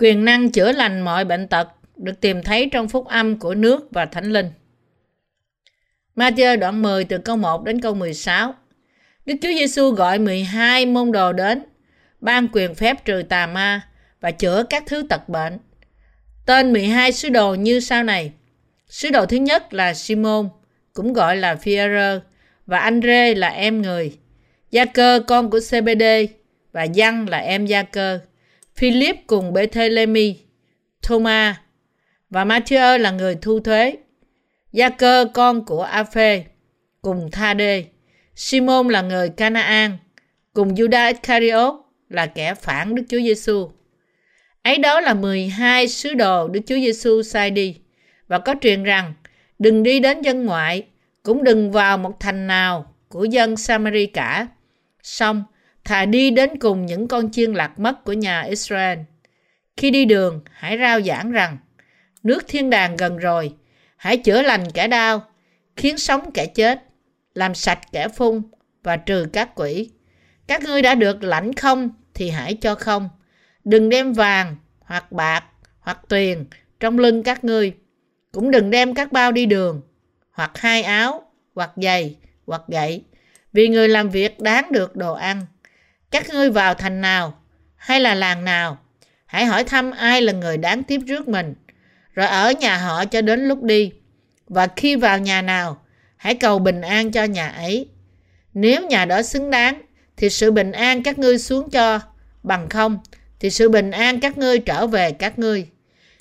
Quyền năng chữa lành mọi bệnh tật được tìm thấy trong phúc âm của nước và thánh linh. Matthew đoạn 10 từ câu 1 đến câu 16. Đức Chúa Giêsu gọi 12 môn đồ đến, ban quyền phép trừ tà ma và chữa các thứ tật bệnh. Tên 12 sứ đồ như sau này. Sứ đồ thứ nhất là Simon, cũng gọi là Phi-e-rơ, và Andre là em người. Gia cơ con của CBD và Giăng là em Gia cơ. Philip cùng Bethelemi, Thomas và Matthew là người thu thuế. Gia cơ con của Aphê cùng Tha-đê. Simon là người Canaan cùng Judas Iscariot là kẻ phản Đức Chúa Giêsu. Ấy đó là 12 sứ đồ Đức Chúa Giêsu sai đi và có truyền rằng đừng đi đến dân ngoại, cũng đừng vào một thành nào của dân Samari cả. Xong, thà đi đến cùng những con chiên lạc mất của nhà Israel. Khi đi đường, hãy rao giảng rằng nước thiên đàng gần rồi, hãy chữa lành kẻ đau, khiến sống kẻ chết, làm sạch kẻ phun và trừ các quỷ. Các ngươi đã được lãnh không thì hãy cho không. Đừng đem vàng hoặc bạc hoặc tiền trong lưng các ngươi. Cũng đừng đem các bao đi đường hoặc hai áo hoặc giày hoặc gậy vì người làm việc đáng được đồ ăn. Các ngươi vào thành nào hay là làng nào hãy hỏi thăm ai là người đáng tiếp trước mình rồi ở nhà họ cho đến lúc đi. Và khi vào nhà nào hãy cầu bình an cho nhà ấy. Nếu nhà đó xứng đáng thì sự bình an các ngươi xuống cho bằng không thì sự bình an các ngươi trở về các ngươi.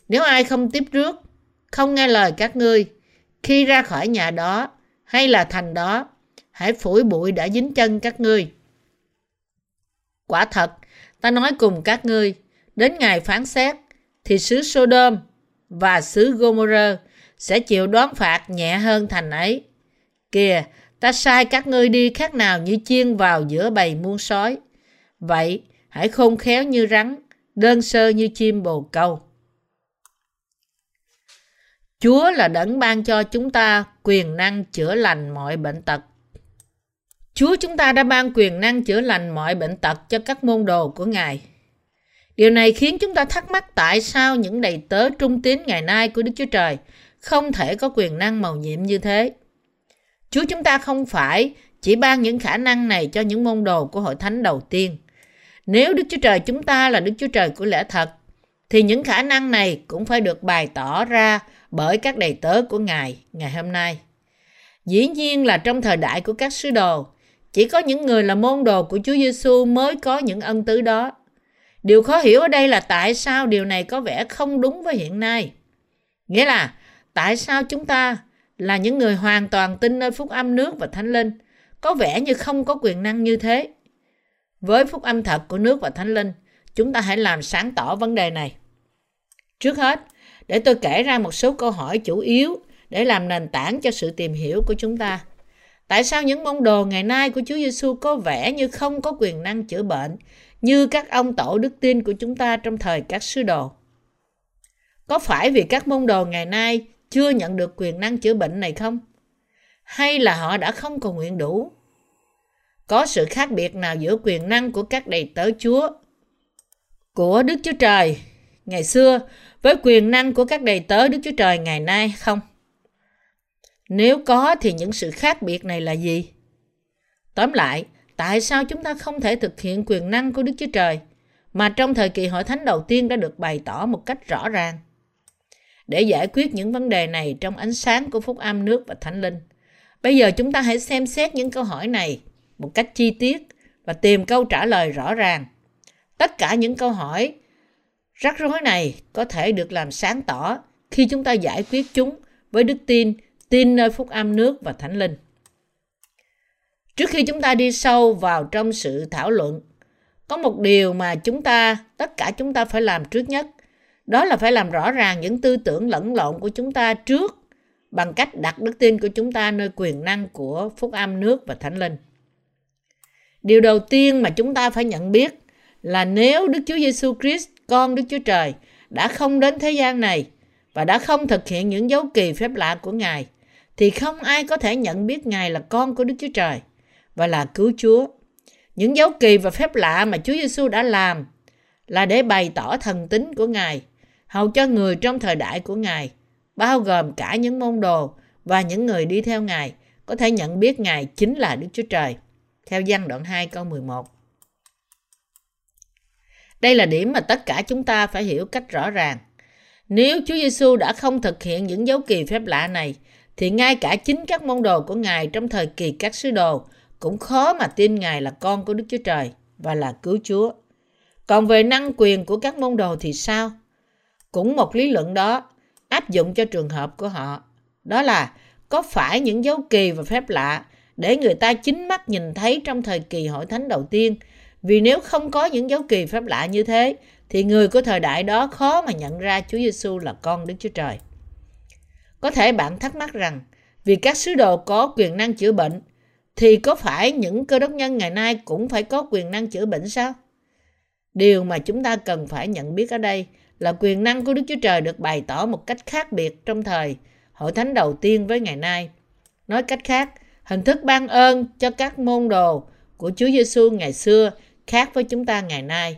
Nếu ai không tiếp rước, không nghe lời các ngươi, khi ra khỏi nhà đó hay là thành đó, hãy phủi bụi đã dính chân các ngươi. Quả thật, ta nói cùng các ngươi, đến ngày phán xét, thì xứ Sodom và xứ Gomorrah sẽ chịu đoán phạt nhẹ hơn thành ấy. Kìa, ta sai các ngươi đi khác nào như chiên vào giữa bầy muôn sói. Vậy, hãy khôn khéo như rắn, đơn sơ như chim bồ câu. Chúa là đấng ban cho chúng ta quyền năng chữa lành mọi bệnh tật. Chúa chúng ta đã ban quyền năng chữa lành mọi bệnh tật cho các môn đồ của Ngài. Điều này khiến chúng ta thắc mắc tại sao những đầy tớ trung tín ngày nay của Đức Chúa Trời không thể có quyền năng màu nhiệm như thế. Chúa chúng ta không phải chỉ ban những khả năng này cho những môn đồ của hội thánh đầu tiên. Nếu Đức Chúa Trời chúng ta là Đức Chúa Trời của lẽ thật, thì những khả năng này cũng phải được bày tỏ ra bởi các đầy tớ của Ngài ngày hôm nay. Dĩ nhiên là trong thời đại của các sứ đồ, chỉ có những người là môn đồ của Chúa Giêsu mới có những ân tứ đó. Điều khó hiểu ở đây là tại sao điều này có vẻ không đúng với hiện nay. Nghĩa là tại sao chúng ta là những người hoàn toàn tin nơi phúc âm nước và thánh linh có vẻ như không có quyền năng như thế. Với phúc âm thật của nước và thánh linh, chúng ta hãy làm sáng tỏ vấn đề này. Trước hết, để tôi kể ra một số câu hỏi chủ yếu để làm nền tảng cho sự tìm hiểu của chúng ta. Tại sao những môn đồ ngày nay của Chúa Giêsu có vẻ như không có quyền năng chữa bệnh, như các ông tổ đức tin của chúng ta trong thời các sứ đồ? Có phải vì các môn đồ ngày nay chưa nhận được quyền năng chữa bệnh này không? Hay là họ đã không cầu nguyện đủ? Có sự khác biệt nào giữa quyền năng của các đầy tớ Chúa, của Đức Chúa Trời ngày xưa với quyền năng của các đầy tớ Đức Chúa Trời ngày nay không? Nếu có thì những sự khác biệt này là gì? Tóm lại, tại sao chúng ta không thể thực hiện quyền năng của Đức Chúa Trời mà trong thời kỳ hội thánh đầu tiên đã được bày tỏ một cách rõ ràng? Để giải quyết những vấn đề này trong ánh sáng của phúc âm nước và thánh linh, bây giờ chúng ta hãy xem xét những câu hỏi này một cách chi tiết và tìm câu trả lời rõ ràng. Tất cả những câu hỏi rắc rối này có thể được làm sáng tỏ khi chúng ta giải quyết chúng với đức tin, tin nơi phúc âm nước và thánh linh. Trước khi chúng ta đi sâu vào trong sự thảo luận, có một điều mà chúng ta, tất cả chúng ta phải làm trước nhất, đó là phải làm rõ ràng những tư tưởng lẫn lộn của chúng ta trước bằng cách đặt đức tin của chúng ta nơi quyền năng của phúc âm nước và thánh linh. Điều đầu tiên mà chúng ta phải nhận biết là nếu Đức Chúa Giêsu Christ, con Đức Chúa Trời, đã không đến thế gian này và đã không thực hiện những dấu kỳ phép lạ của Ngài, thì không ai có thể nhận biết Ngài là con của Đức Chúa Trời và là cứu Chúa. Những dấu kỳ và phép lạ mà Chúa Giêsu đã làm là để bày tỏ thần tính của Ngài, hầu cho người trong thời đại của Ngài, bao gồm cả những môn đồ và những người đi theo Ngài, có thể nhận biết Ngài chính là Đức Chúa Trời. Theo văn đoạn 2 câu 11. Đây là điểm mà tất cả chúng ta phải hiểu cách rõ ràng. Nếu Chúa Giêsu đã không thực hiện những dấu kỳ phép lạ này, thì ngay cả chính các môn đồ của Ngài trong thời kỳ các sứ đồ cũng khó mà tin Ngài là con của Đức Chúa Trời và là cứu Chúa. Còn về năng quyền của các môn đồ thì sao? Cũng một lý luận đó áp dụng cho trường hợp của họ. Đó là có phải những dấu kỳ và phép lạ để người ta chính mắt nhìn thấy trong thời kỳ hội thánh đầu tiên. Vì nếu không có những dấu kỳ phép lạ như thế, thì người của thời đại đó khó mà nhận ra Chúa Giêsu là con Đức Chúa Trời. Có thể bạn thắc mắc rằng, vì các sứ đồ có quyền năng chữa bệnh, thì có phải những cơ đốc nhân ngày nay cũng phải có quyền năng chữa bệnh sao? Điều mà chúng ta cần phải nhận biết ở đây là quyền năng của Đức Chúa Trời được bày tỏ một cách khác biệt trong thời hội thánh đầu tiên với ngày nay. Nói cách khác, hình thức ban ơn cho các môn đồ của Chúa Giêsu ngày xưa khác với chúng ta ngày nay.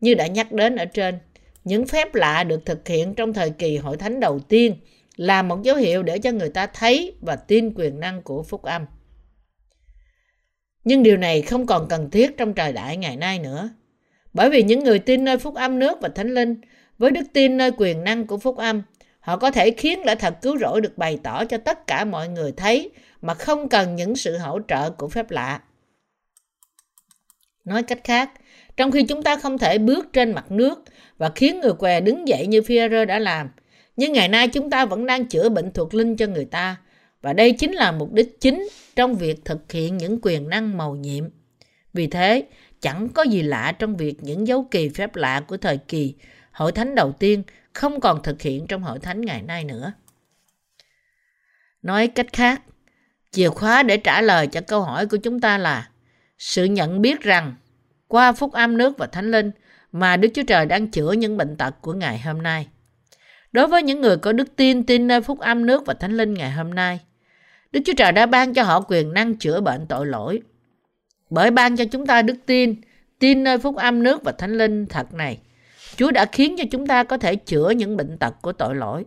Như đã nhắc đến ở trên, những phép lạ được thực hiện trong thời kỳ hội thánh đầu tiên là một dấu hiệu để cho người ta thấy và tin quyền năng của phúc âm. Nhưng điều này không còn cần thiết trong thời đại ngày nay nữa. Bởi vì những người tin nơi phúc âm nước và thánh linh với đức tin nơi quyền năng của phúc âm Họ có thể khiến lẽ thật cứu rỗi được bày tỏ cho tất cả mọi người thấy mà không cần những sự hỗ trợ của phép lạ. Nói cách khác, trong khi chúng ta không thể bước trên mặt nước và khiến người què đứng dậy như Führer đã làm, nhưng ngày nay chúng ta vẫn đang chữa bệnh thuộc linh cho người ta. Và đây chính là mục đích chính trong việc thực hiện những quyền năng màu nhiệm. Vì thế, chẳng có gì lạ trong việc những dấu kỳ phép lạ của thời kỳ hội thánh đầu tiên không còn thực hiện trong hội thánh ngày nay nữa. Nói cách khác, chìa khóa để trả lời cho câu hỏi của chúng ta là sự nhận biết rằng qua phúc âm nước và thánh linh mà Đức Chúa Trời đang chữa những bệnh tật của ngày hôm nay. Đối với những người có đức tin tin nơi phúc âm nước và thánh linh ngày hôm nay, Đức Chúa Trời đã ban cho họ quyền năng chữa bệnh tội lỗi. Bởi ban cho chúng ta đức tin, tin nơi phúc âm nước và thánh linh thật này, Chúa đã khiến cho chúng ta có thể chữa những bệnh tật của tội lỗi.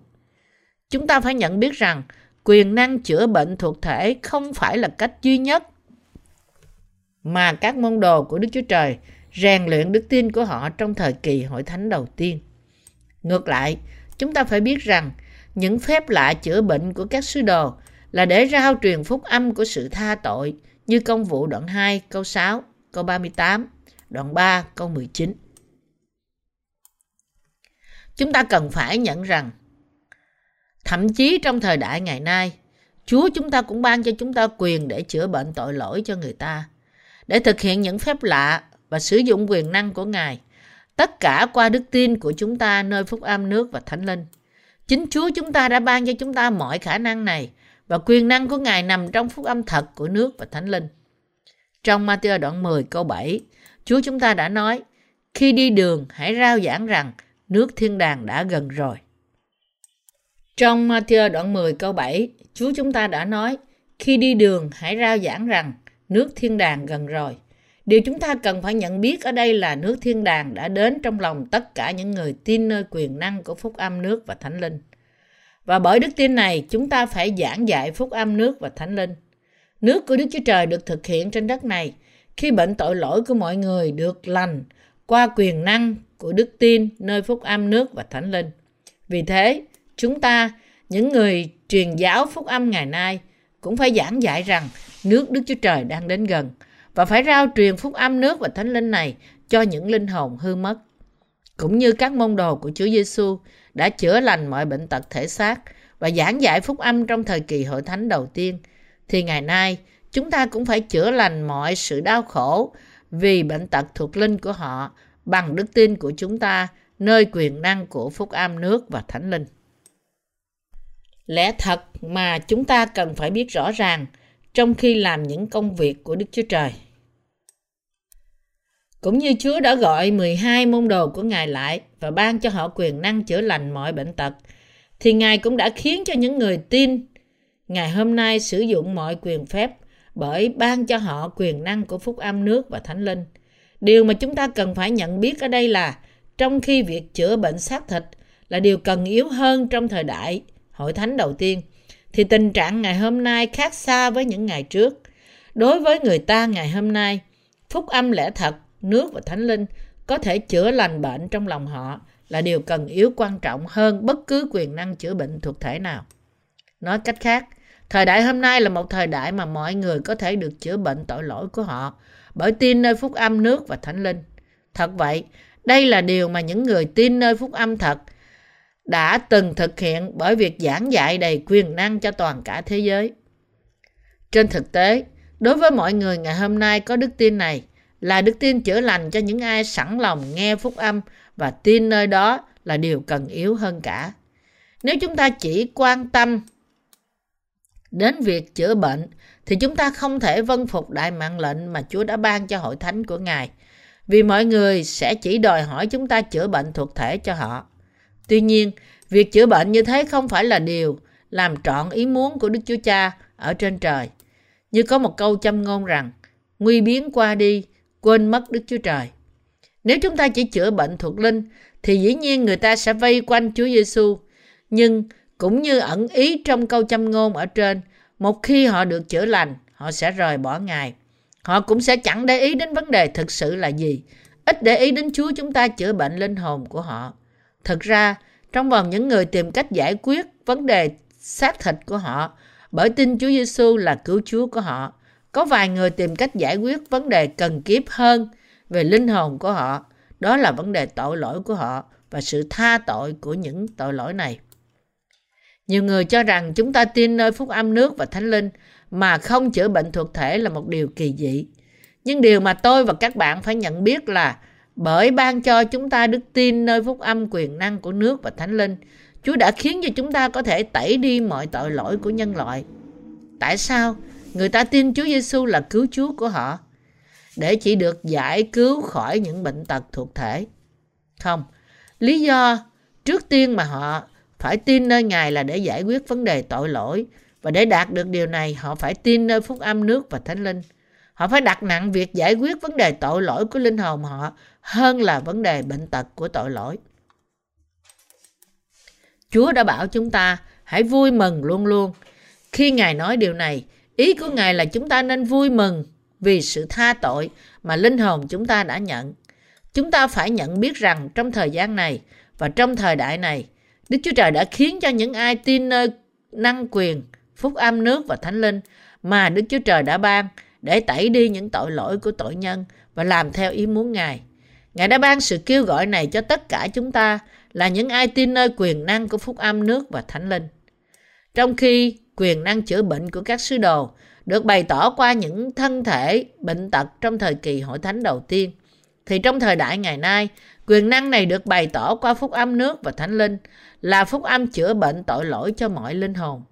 Chúng ta phải nhận biết rằng quyền năng chữa bệnh thuộc thể không phải là cách duy nhất mà các môn đồ của Đức Chúa Trời rèn luyện đức tin của họ trong thời kỳ hội thánh đầu tiên. Ngược lại, chúng ta phải biết rằng những phép lạ chữa bệnh của các sứ đồ là để rao truyền phúc âm của sự tha tội như công vụ đoạn 2 câu 6, câu 38, đoạn 3 câu 19. Chúng ta cần phải nhận rằng thậm chí trong thời đại ngày nay, Chúa chúng ta cũng ban cho chúng ta quyền để chữa bệnh tội lỗi cho người ta, để thực hiện những phép lạ và sử dụng quyền năng của Ngài, tất cả qua đức tin của chúng ta nơi phúc âm nước và thánh linh. Chính Chúa chúng ta đã ban cho chúng ta mọi khả năng này và quyền năng của Ngài nằm trong phúc âm thật của nước và thánh linh. Trong Matthew đoạn 10 câu 7, Chúa chúng ta đã nói, khi đi đường hãy rao giảng rằng nước thiên đàng đã gần rồi. Trong Matthew đoạn 10 câu 7, Chúa chúng ta đã nói, khi đi đường hãy rao giảng rằng nước thiên đàng gần rồi. Điều chúng ta cần phải nhận biết ở đây là nước thiên đàng đã đến trong lòng tất cả những người tin nơi quyền năng của phúc âm nước và thánh linh. Và bởi đức tin này, chúng ta phải giảng dạy phúc âm nước và thánh linh. Nước của Đức Chúa Trời được thực hiện trên đất này khi bệnh tội lỗi của mọi người được lành qua quyền năng của đức tin nơi phúc âm nước và thánh linh. Vì thế, chúng ta, những người truyền giáo phúc âm ngày nay, cũng phải giảng dạy rằng nước Đức Chúa Trời đang đến gần và phải rao truyền phúc âm nước và thánh linh này cho những linh hồn hư mất. Cũng như các môn đồ của Chúa Giêsu đã chữa lành mọi bệnh tật thể xác và giảng dạy phúc âm trong thời kỳ hội thánh đầu tiên, thì ngày nay chúng ta cũng phải chữa lành mọi sự đau khổ vì bệnh tật thuộc linh của họ bằng đức tin của chúng ta nơi quyền năng của phúc âm nước và thánh linh. Lẽ thật mà chúng ta cần phải biết rõ ràng trong khi làm những công việc của Đức Chúa Trời. Cũng như Chúa đã gọi 12 môn đồ của Ngài lại và ban cho họ quyền năng chữa lành mọi bệnh tật, thì Ngài cũng đã khiến cho những người tin Ngày hôm nay sử dụng mọi quyền phép bởi ban cho họ quyền năng của phúc âm nước và thánh linh – Điều mà chúng ta cần phải nhận biết ở đây là trong khi việc chữa bệnh xác thịt là điều cần yếu hơn trong thời đại hội thánh đầu tiên, thì tình trạng ngày hôm nay khác xa với những ngày trước. Đối với người ta ngày hôm nay, phúc âm lẽ thật, nước và thánh linh có thể chữa lành bệnh trong lòng họ là điều cần yếu quan trọng hơn bất cứ quyền năng chữa bệnh thuộc thể nào. Nói cách khác, thời đại hôm nay là một thời đại mà mọi người có thể được chữa bệnh tội lỗi của họ bởi tin nơi phúc âm nước và thánh linh. Thật vậy, đây là điều mà những người tin nơi phúc âm thật đã từng thực hiện bởi việc giảng dạy đầy quyền năng cho toàn cả thế giới. Trên thực tế, đối với mọi người ngày hôm nay có đức tin này là đức tin chữa lành cho những ai sẵn lòng nghe phúc âm và tin nơi đó là điều cần yếu hơn cả. Nếu chúng ta chỉ quan tâm đến việc chữa bệnh thì chúng ta không thể vân phục đại mạng lệnh mà Chúa đã ban cho hội thánh của Ngài. Vì mọi người sẽ chỉ đòi hỏi chúng ta chữa bệnh thuộc thể cho họ. Tuy nhiên, việc chữa bệnh như thế không phải là điều làm trọn ý muốn của Đức Chúa Cha ở trên trời. Như có một câu châm ngôn rằng, nguy biến qua đi, quên mất Đức Chúa Trời. Nếu chúng ta chỉ chữa bệnh thuộc linh, thì dĩ nhiên người ta sẽ vây quanh Chúa Giêsu. Nhưng cũng như ẩn ý trong câu châm ngôn ở trên, một khi họ được chữa lành, họ sẽ rời bỏ Ngài. Họ cũng sẽ chẳng để ý đến vấn đề thực sự là gì, ít để ý đến Chúa chúng ta chữa bệnh linh hồn của họ thật ra, trong vòng những người tìm cách giải quyết vấn đề xác thịt của họ bởi tin Chúa Giêsu là cứu Chúa của họ, có vài người tìm cách giải quyết vấn đề cần kiếp hơn về linh hồn của họ. Đó là vấn đề tội lỗi của họ và sự tha tội của những tội lỗi này. Nhiều người cho rằng chúng ta tin nơi phúc âm nước và thánh linh mà không chữa bệnh thuộc thể là một điều kỳ dị. Nhưng điều mà tôi và các bạn phải nhận biết là bởi ban cho chúng ta đức tin nơi phúc âm quyền năng của nước và thánh linh, Chúa đã khiến cho chúng ta có thể tẩy đi mọi tội lỗi của nhân loại. Tại sao người ta tin Chúa Giêsu là cứu Chúa của họ? Để chỉ được giải cứu khỏi những bệnh tật thuộc thể. Không, lý do trước tiên mà họ phải tin nơi Ngài là để giải quyết vấn đề tội lỗi và để đạt được điều này họ phải tin nơi phúc âm nước và thánh linh. Họ phải đặt nặng việc giải quyết vấn đề tội lỗi của linh hồn họ hơn là vấn đề bệnh tật của tội lỗi. Chúa đã bảo chúng ta hãy vui mừng luôn luôn. Khi Ngài nói điều này, ý của Ngài là chúng ta nên vui mừng vì sự tha tội mà linh hồn chúng ta đã nhận. Chúng ta phải nhận biết rằng trong thời gian này và trong thời đại này, Đức Chúa Trời đã khiến cho những ai tin nơi năng quyền, phúc âm nước và thánh linh mà Đức Chúa Trời đã ban để tẩy đi những tội lỗi của tội nhân và làm theo ý muốn Ngài. Ngài đã ban sự kêu gọi này cho tất cả chúng ta là những ai tin nơi quyền năng của phúc âm nước và thánh linh. Trong khi quyền năng chữa bệnh của các sứ đồ được bày tỏ qua những thân thể bệnh tật trong thời kỳ hội thánh đầu tiên, thì trong thời đại ngày nay, quyền năng này được bày tỏ qua phúc âm nước và thánh linh là phúc âm chữa bệnh tội lỗi cho mọi linh hồn.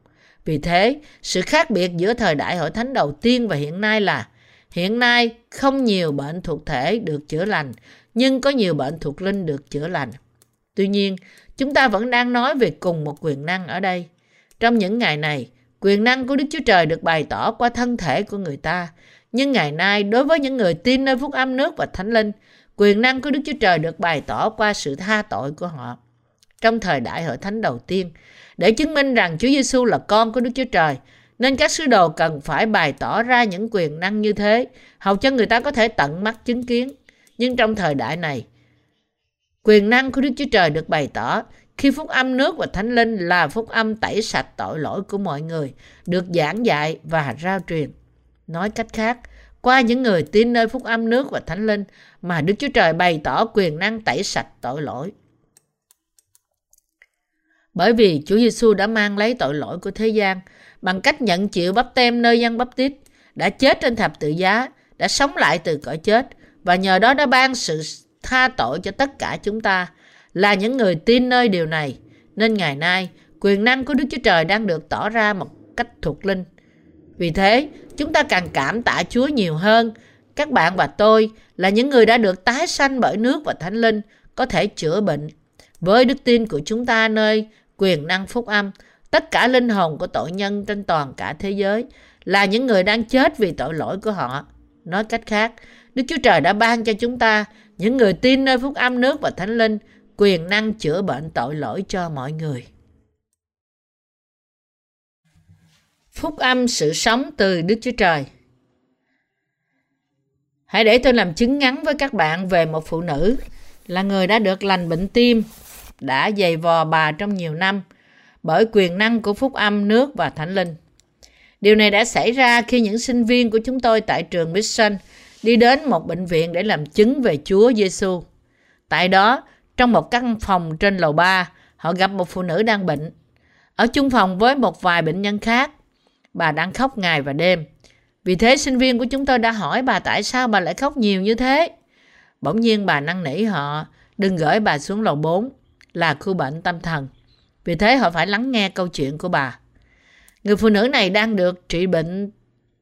Vì thế, sự khác biệt giữa thời đại hội thánh đầu tiên và hiện nay là hiện nay không nhiều bệnh thuộc thể được chữa lành, nhưng có nhiều bệnh thuộc linh được chữa lành. Tuy nhiên, chúng ta vẫn đang nói về cùng một quyền năng ở đây. Trong những ngày này, quyền năng của Đức Chúa Trời được bày tỏ qua thân thể của người ta. Nhưng ngày nay, đối với những người tin nơi phúc âm nước và thánh linh, quyền năng của Đức Chúa Trời được bày tỏ qua sự tha tội của họ. Trong thời đại hội thánh đầu tiên, để chứng minh rằng Chúa Giêsu là con của Đức Chúa Trời, nên các sứ đồ cần phải bày tỏ ra những quyền năng như thế, hầu cho người ta có thể tận mắt chứng kiến. Nhưng trong thời đại này, quyền năng của Đức Chúa Trời được bày tỏ khi phúc âm nước và thánh linh là phúc âm tẩy sạch tội lỗi của mọi người, được giảng dạy và rao truyền. Nói cách khác, qua những người tin nơi phúc âm nước và thánh linh mà Đức Chúa Trời bày tỏ quyền năng tẩy sạch tội lỗi. Bởi vì Chúa Giêsu đã mang lấy tội lỗi của thế gian bằng cách nhận chịu bắp tem nơi dân bắp tít, đã chết trên thập tự giá, đã sống lại từ cõi chết và nhờ đó đã ban sự tha tội cho tất cả chúng ta là những người tin nơi điều này. Nên ngày nay, quyền năng của Đức Chúa Trời đang được tỏ ra một cách thuộc linh. Vì thế, chúng ta càng cảm tạ Chúa nhiều hơn. Các bạn và tôi là những người đã được tái sanh bởi nước và thánh linh, có thể chữa bệnh. Với đức tin của chúng ta nơi quyền năng phúc âm, tất cả linh hồn của tội nhân trên toàn cả thế giới là những người đang chết vì tội lỗi của họ. Nói cách khác, Đức Chúa Trời đã ban cho chúng ta, những người tin nơi phúc âm nước và thánh linh, quyền năng chữa bệnh tội lỗi cho mọi người. Phúc âm sự sống từ Đức Chúa Trời Hãy để tôi làm chứng ngắn với các bạn về một phụ nữ là người đã được lành bệnh tim, đã dày vò bà trong nhiều năm bởi quyền năng của phúc âm, nước và thánh linh. Điều này đã xảy ra khi những sinh viên của chúng tôi tại trường Mission đi đến một bệnh viện để làm chứng về Chúa Giêsu. Tại đó, trong một căn phòng trên lầu 3, họ gặp một phụ nữ đang bệnh. Ở chung phòng với một vài bệnh nhân khác, bà đang khóc ngày và đêm. Vì thế sinh viên của chúng tôi đã hỏi bà tại sao bà lại khóc nhiều như thế. Bỗng nhiên bà năn nỉ họ đừng gửi bà xuống lầu 4 là khu bệnh tâm thần. Vì thế họ phải lắng nghe câu chuyện của bà. Người phụ nữ này đang được trị bệnh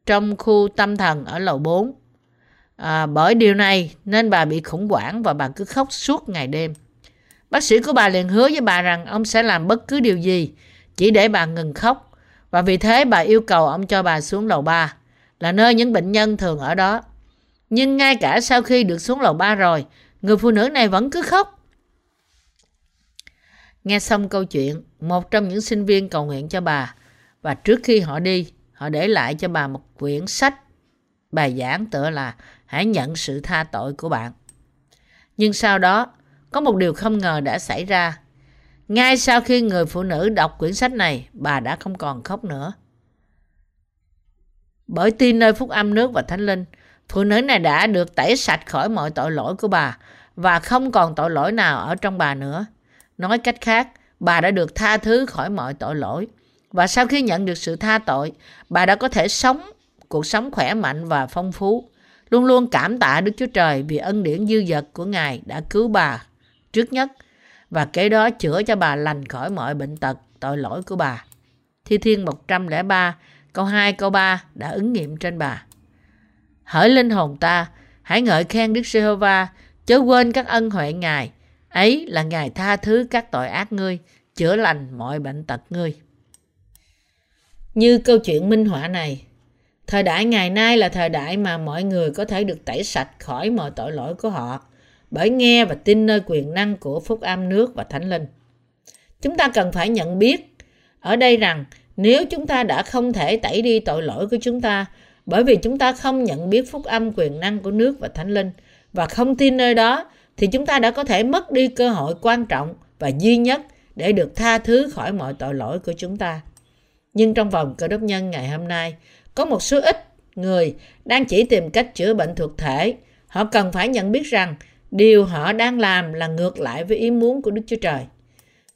trong khu tâm thần ở lầu 4. À, bởi điều này nên bà bị khủng hoảng và bà cứ khóc suốt ngày đêm. Bác sĩ của bà liền hứa với bà rằng ông sẽ làm bất cứ điều gì chỉ để bà ngừng khóc. Và vì thế bà yêu cầu ông cho bà xuống lầu 3 là nơi những bệnh nhân thường ở đó. Nhưng ngay cả sau khi được xuống lầu 3 rồi, người phụ nữ này vẫn cứ khóc. Nghe xong câu chuyện, một trong những sinh viên cầu nguyện cho bà và trước khi họ đi, họ để lại cho bà một quyển sách bài giảng tựa là Hãy nhận sự tha tội của bạn. Nhưng sau đó, có một điều không ngờ đã xảy ra. Ngay sau khi người phụ nữ đọc quyển sách này, bà đã không còn khóc nữa. Bởi tin nơi phúc âm nước và thánh linh, phụ nữ này đã được tẩy sạch khỏi mọi tội lỗi của bà và không còn tội lỗi nào ở trong bà nữa. Nói cách khác, bà đã được tha thứ khỏi mọi tội lỗi. Và sau khi nhận được sự tha tội, bà đã có thể sống cuộc sống khỏe mạnh và phong phú. Luôn luôn cảm tạ Đức Chúa Trời vì ân điển dư dật của Ngài đã cứu bà trước nhất và kế đó chữa cho bà lành khỏi mọi bệnh tật, tội lỗi của bà. Thi Thiên 103 Câu 2, câu 3 đã ứng nghiệm trên bà. Hỡi linh hồn ta, hãy ngợi khen Đức Giê-hô-va, chớ quên các ân huệ Ngài. Ấy là Ngài tha thứ các tội ác ngươi, chữa lành mọi bệnh tật ngươi. Như câu chuyện minh họa này, thời đại ngày nay là thời đại mà mọi người có thể được tẩy sạch khỏi mọi tội lỗi của họ bởi nghe và tin nơi quyền năng của phúc âm nước và thánh linh. Chúng ta cần phải nhận biết ở đây rằng nếu chúng ta đã không thể tẩy đi tội lỗi của chúng ta bởi vì chúng ta không nhận biết phúc âm quyền năng của nước và thánh linh và không tin nơi đó thì chúng ta đã có thể mất đi cơ hội quan trọng và duy nhất để được tha thứ khỏi mọi tội lỗi của chúng ta. Nhưng trong vòng cơ đốc nhân ngày hôm nay, có một số ít người đang chỉ tìm cách chữa bệnh thuộc thể. Họ cần phải nhận biết rằng điều họ đang làm là ngược lại với ý muốn của Đức Chúa Trời.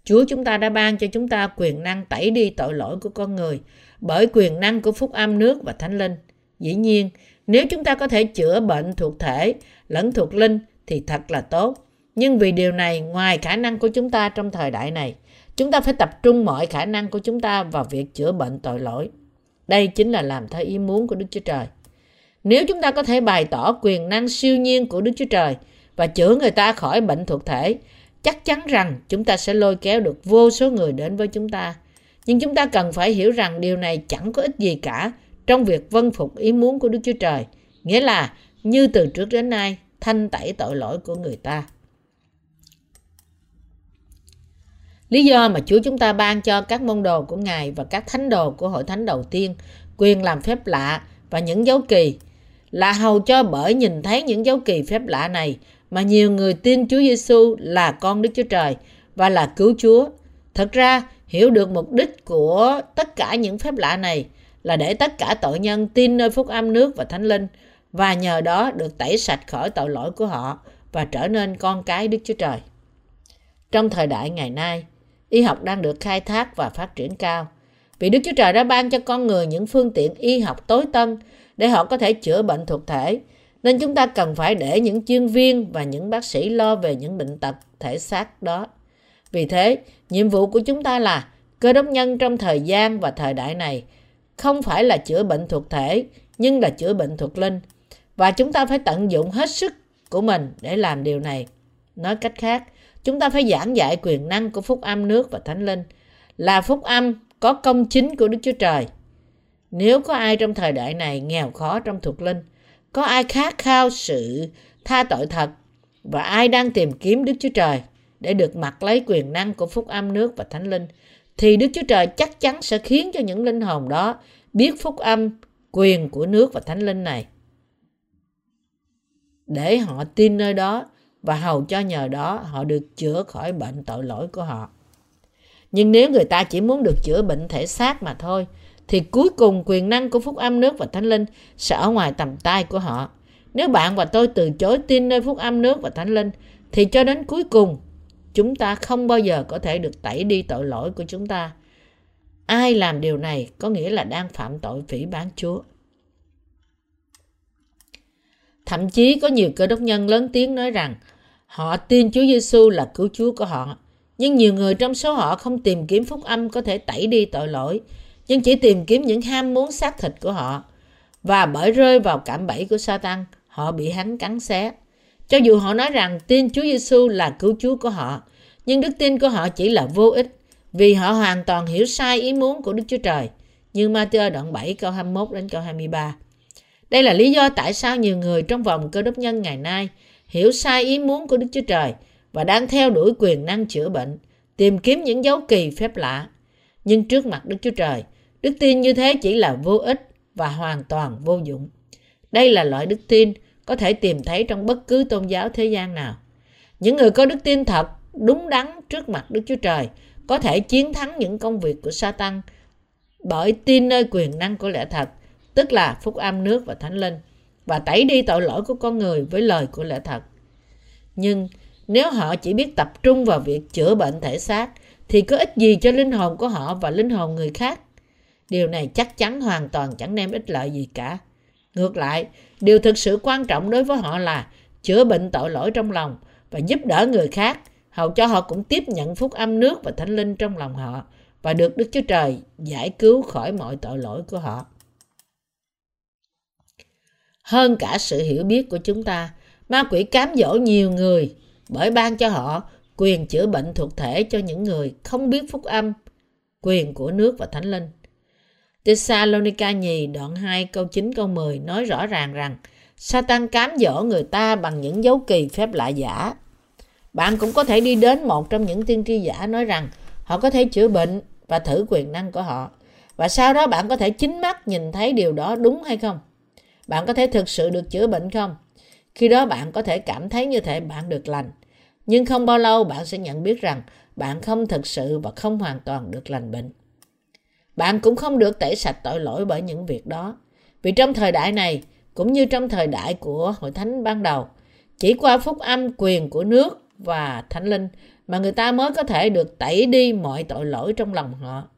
Chúa chúng ta đã ban cho chúng ta quyền năng tẩy đi tội lỗi của con người bởi quyền năng của phúc âm nước và thánh linh. Dĩ nhiên, nếu chúng ta có thể chữa bệnh thuộc thể lẫn thuộc linh thì thật là tốt. Nhưng vì điều này ngoài khả năng của chúng ta trong thời đại này, chúng ta phải tập trung mọi khả năng của chúng ta vào việc chữa bệnh tội lỗi. Đây chính là làm theo ý muốn của Đức Chúa Trời. Nếu chúng ta có thể bày tỏ quyền năng siêu nhiên của Đức Chúa Trời và chữa người ta khỏi bệnh thuộc thể chắc chắn rằng chúng ta sẽ lôi kéo được vô số người đến với chúng ta. Nhưng chúng ta cần phải hiểu rằng điều này chẳng có ích gì cả trong việc vân phục ý muốn của Đức Chúa Trời. Nghĩa là như từ trước đến nay, thanh tẩy tội lỗi của người ta. Lý do mà Chúa chúng ta ban cho các môn đồ của Ngài và các thánh đồ của hội thánh đầu tiên quyền làm phép lạ và những dấu kỳ là hầu cho bởi nhìn thấy những dấu kỳ phép lạ này mà nhiều người tin Chúa Giêsu là con Đức Chúa Trời và là cứu Chúa. Thật ra, hiểu được mục đích của tất cả những phép lạ này là để tất cả tội nhân tin nơi phúc âm nước và thánh linh và nhờ đó được tẩy sạch khỏi tội lỗi của họ và trở nên con cái Đức Chúa Trời. Trong thời đại ngày nay, y học đang được khai thác và phát triển cao. Vì Đức Chúa Trời đã ban cho con người những phương tiện y học tối tân để họ có thể chữa bệnh thuộc thể nên chúng ta cần phải để những chuyên viên và những bác sĩ lo về những bệnh tật thể xác đó. Vì thế, nhiệm vụ của chúng ta là cơ đốc nhân trong thời gian và thời đại này không phải là chữa bệnh thuộc thể, nhưng là chữa bệnh thuộc linh. Và chúng ta phải tận dụng hết sức của mình để làm điều này. Nói cách khác, chúng ta phải giảng dạy quyền năng của phúc âm nước và thánh linh, là phúc âm có công chính của Đức Chúa Trời. Nếu có ai trong thời đại này nghèo khó trong thuộc linh, Có ai khát khao sự tha tội thật và ai đang tìm kiếm Đức Chúa Trời để được mặc lấy quyền năng của phúc âm nước và thánh linh thì Đức Chúa Trời chắc chắn sẽ khiến cho những linh hồn đó biết phúc âm quyền của nước và thánh linh này để họ tin nơi đó và hầu cho nhờ đó họ được chữa khỏi bệnh tội lỗi của họ. Nhưng nếu người ta chỉ muốn được chữa bệnh thể xác mà thôi, thì cuối cùng quyền năng của phúc âm nước và thánh linh sẽ ở ngoài tầm tay của họ. Nếu bạn và tôi từ chối tin nơi phúc âm nước và thánh linh, thì cho đến cuối cùng, chúng ta không bao giờ có thể được tẩy đi tội lỗi của chúng ta. Ai làm điều này có nghĩa là đang phạm tội phỉ bán Chúa. Thậm chí có nhiều cơ đốc nhân lớn tiếng nói rằng họ tin Chúa Giêsu là cứu Chúa của họ. Nhưng nhiều người trong số họ không tìm kiếm phúc âm có thể tẩy đi tội lỗi, nhưng chỉ tìm kiếm những ham muốn xác thịt của họ. Và bởi rơi vào cảm bẫy của Satan, họ bị hắn cắn xé. Cho dù họ nói rằng tin Chúa Giêsu là cứu Chúa của họ, nhưng đức tin của họ chỉ là vô ích vì họ hoàn toàn hiểu sai ý muốn của Đức Chúa Trời. Như Matthew đoạn 7 câu 21 đến câu 23. Đây là lý do tại sao nhiều người trong vòng cơ đốc nhân ngày nay hiểu sai ý muốn của Đức Chúa Trời và đang theo đuổi quyền năng chữa bệnh, tìm kiếm những dấu kỳ phép lạ. Nhưng trước mặt Đức Chúa Trời, đức tin như thế chỉ là vô ích và hoàn toàn vô dụng. Đây là loại đức tin có thể tìm thấy trong bất cứ tôn giáo thế gian nào. Những người có đức tin thật, đúng đắn trước mặt Đức Chúa Trời có thể chiến thắng những công việc của Satan bởi tin nơi quyền năng của lẽ thật tức là phúc âm nước và thánh linh, và tẩy đi tội lỗi của con người với lời của lẽ thật. Nhưng nếu họ chỉ biết tập trung vào việc chữa bệnh thể xác, thì có ích gì cho linh hồn của họ và linh hồn người khác? Điều này chắc chắn hoàn toàn chẳng đem ích lợi gì cả. Ngược lại, điều thực sự quan trọng đối với họ là chữa bệnh tội lỗi trong lòng và giúp đỡ người khác, hầu cho họ cũng tiếp nhận phúc âm nước và thánh linh trong lòng họ và được Đức Chúa Trời giải cứu khỏi mọi tội lỗi của họ hơn cả sự hiểu biết của chúng ta. Ma quỷ cám dỗ nhiều người bởi ban cho họ quyền chữa bệnh thuộc thể cho những người không biết phúc âm, quyền của nước và thánh linh. Thessalonica nhì đoạn 2 câu 9 câu 10 nói rõ ràng rằng Satan cám dỗ người ta bằng những dấu kỳ phép lạ giả. Bạn cũng có thể đi đến một trong những tiên tri giả nói rằng họ có thể chữa bệnh và thử quyền năng của họ. Và sau đó bạn có thể chính mắt nhìn thấy điều đó đúng hay không? Bạn có thể thực sự được chữa bệnh không? Khi đó bạn có thể cảm thấy như thể bạn được lành. Nhưng không bao lâu bạn sẽ nhận biết rằng bạn không thực sự và không hoàn toàn được lành bệnh. Bạn cũng không được tẩy sạch tội lỗi bởi những việc đó. Vì trong thời đại này, cũng như trong thời đại của hội thánh ban đầu, chỉ qua phúc âm quyền của nước và thánh linh mà người ta mới có thể được tẩy đi mọi tội lỗi trong lòng họ.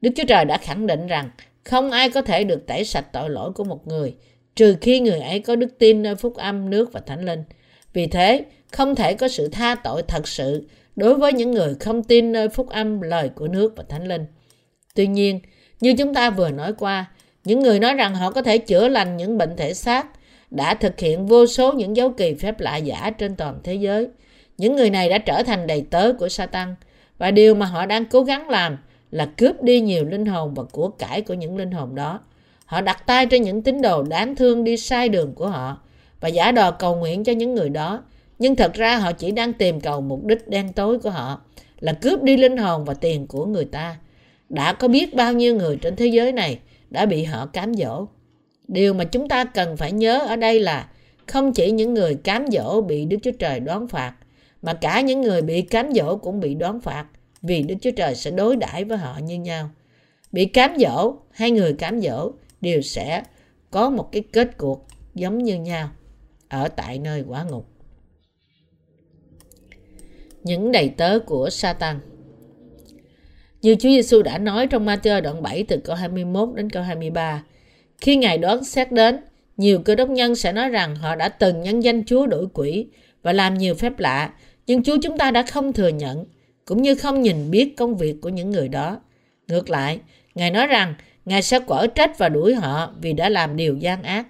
Đức Chúa Trời đã khẳng định rằng không ai có thể được tẩy sạch tội lỗi của một người trừ khi người ấy có đức tin nơi phúc âm, nước và thánh linh. Vì thế, không thể có sự tha tội thật sự đối với những người không tin nơi phúc âm lời của nước và thánh linh. Tuy nhiên, như chúng ta vừa nói qua, những người nói rằng họ có thể chữa lành những bệnh thể xác đã thực hiện vô số những dấu kỳ phép lạ giả trên toàn thế giới. Những người này đã trở thành đầy tớ của Satan và điều mà họ đang cố gắng làm là cướp đi nhiều linh hồn và của cải của những linh hồn đó. Họ đặt tay trên những tín đồ đáng thương đi sai đường của họ và giả đò cầu nguyện cho những người đó. Nhưng thật ra họ chỉ đang tìm cầu mục đích đen tối của họ là cướp đi linh hồn và tiền của người ta. Đã có biết bao nhiêu người trên thế giới này đã bị họ cám dỗ. Điều mà chúng ta cần phải nhớ ở đây là không chỉ những người cám dỗ bị Đức Chúa Trời đoán phạt, mà cả những người bị cám dỗ cũng bị đoán phạt vì Đức Chúa Trời sẽ đối đãi với họ như nhau. Bị cám dỗ hay người cám dỗ đều sẽ có một cái kết cuộc giống như nhau ở tại nơi quả ngục. Những đầy tớ của Satan Như Chúa Giêsu đã nói trong Matthew đoạn 7 từ câu 21 đến câu 23, khi Ngài đoán xét đến, nhiều cơ đốc nhân sẽ nói rằng họ đã từng nhân danh Chúa đổi quỷ và làm nhiều phép lạ, nhưng Chúa chúng ta đã không thừa nhận, cũng như không nhìn biết công việc của những người đó. Ngược lại, Ngài nói rằng Ngài sẽ quở trách và đuổi họ vì đã làm điều gian ác.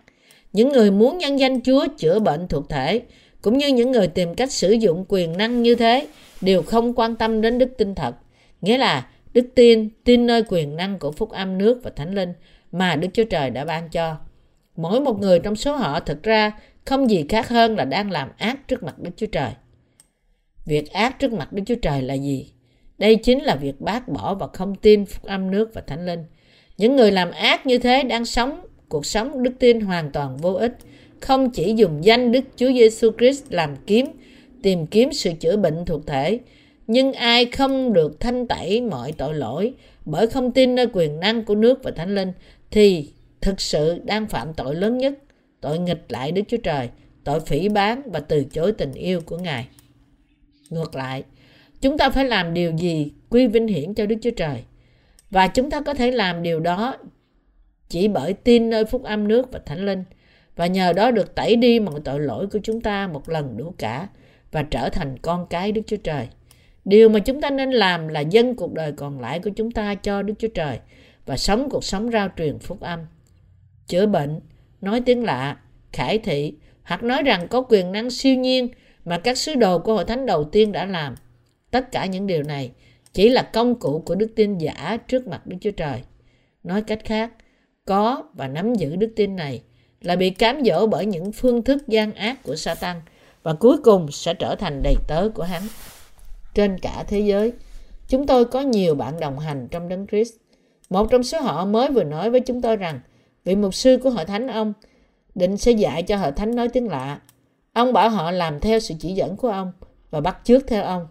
Những người muốn nhân danh Chúa chữa bệnh thuộc thể, cũng như những người tìm cách sử dụng quyền năng như thế, đều không quan tâm đến đức tin thật. Nghĩa là đức tin, tin nơi quyền năng của phúc âm nước và thánh linh mà Đức Chúa Trời đã ban cho. Mỗi một người trong số họ thực ra không gì khác hơn là đang làm ác trước mặt Đức Chúa Trời. Việc ác trước mặt Đức Chúa Trời là gì? Đây chính là việc bác bỏ và không tin phúc âm nước và thánh linh. Những người làm ác như thế đang sống cuộc sống đức tin hoàn toàn vô ích, không chỉ dùng danh Đức Chúa Giêsu Christ làm kiếm, tìm kiếm sự chữa bệnh thuộc thể, nhưng ai không được thanh tẩy mọi tội lỗi bởi không tin nơi quyền năng của nước và thánh linh thì thực sự đang phạm tội lớn nhất, tội nghịch lại Đức Chúa Trời, tội phỉ bán và từ chối tình yêu của Ngài. Ngược lại, chúng ta phải làm điều gì quy vinh hiển cho Đức Chúa Trời. Và chúng ta có thể làm điều đó chỉ bởi tin nơi phúc âm nước và thánh linh và nhờ đó được tẩy đi mọi tội lỗi của chúng ta một lần đủ cả và trở thành con cái Đức Chúa Trời. Điều mà chúng ta nên làm là dâng cuộc đời còn lại của chúng ta cho Đức Chúa Trời và sống cuộc sống rao truyền phúc âm. Chữa bệnh, nói tiếng lạ, khải thị hoặc nói rằng có quyền năng siêu nhiên mà các sứ đồ của hội thánh đầu tiên đã làm. Tất cả những điều này chỉ là công cụ của đức tin giả trước mặt Đức Chúa Trời. Nói cách khác, có và nắm giữ đức tin này là bị cám dỗ bởi những phương thức gian ác của Satan và cuối cùng sẽ trở thành đầy tớ của hắn. Trên cả thế giới, chúng tôi có nhiều bạn đồng hành trong Đấng Christ. Một trong số họ mới vừa nói với chúng tôi rằng vị mục sư của hội thánh ông định sẽ dạy cho hội thánh nói tiếng lạ. Ông bảo họ làm theo sự chỉ dẫn của ông và bắt chước theo ông.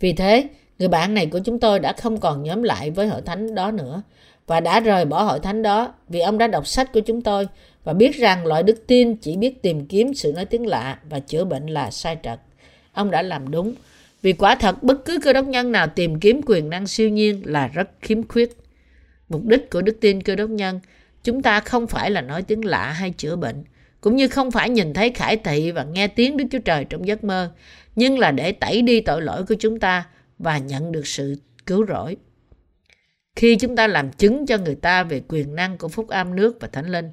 Vì thế, người bạn này của chúng tôi đã không còn nhóm lại với hội thánh đó nữa và đã rời bỏ hội thánh đó vì ông đã đọc sách của chúng tôi và biết rằng loại đức tin chỉ biết tìm kiếm sự nói tiếng lạ và chữa bệnh là sai trật. Ông đã làm đúng vì quả thật bất cứ cơ đốc nhân nào tìm kiếm quyền năng siêu nhiên là rất khiếm khuyết. Mục đích của đức tin cơ đốc nhân chúng ta không phải là nói tiếng lạ hay chữa bệnh, cũng như không phải nhìn thấy khải thị và nghe tiếng Đức Chúa Trời trong giấc mơ, nhưng là để tẩy đi tội lỗi của chúng ta và nhận được sự cứu rỗi. Khi chúng ta làm chứng cho người ta về quyền năng của phúc âm nước và thánh linh,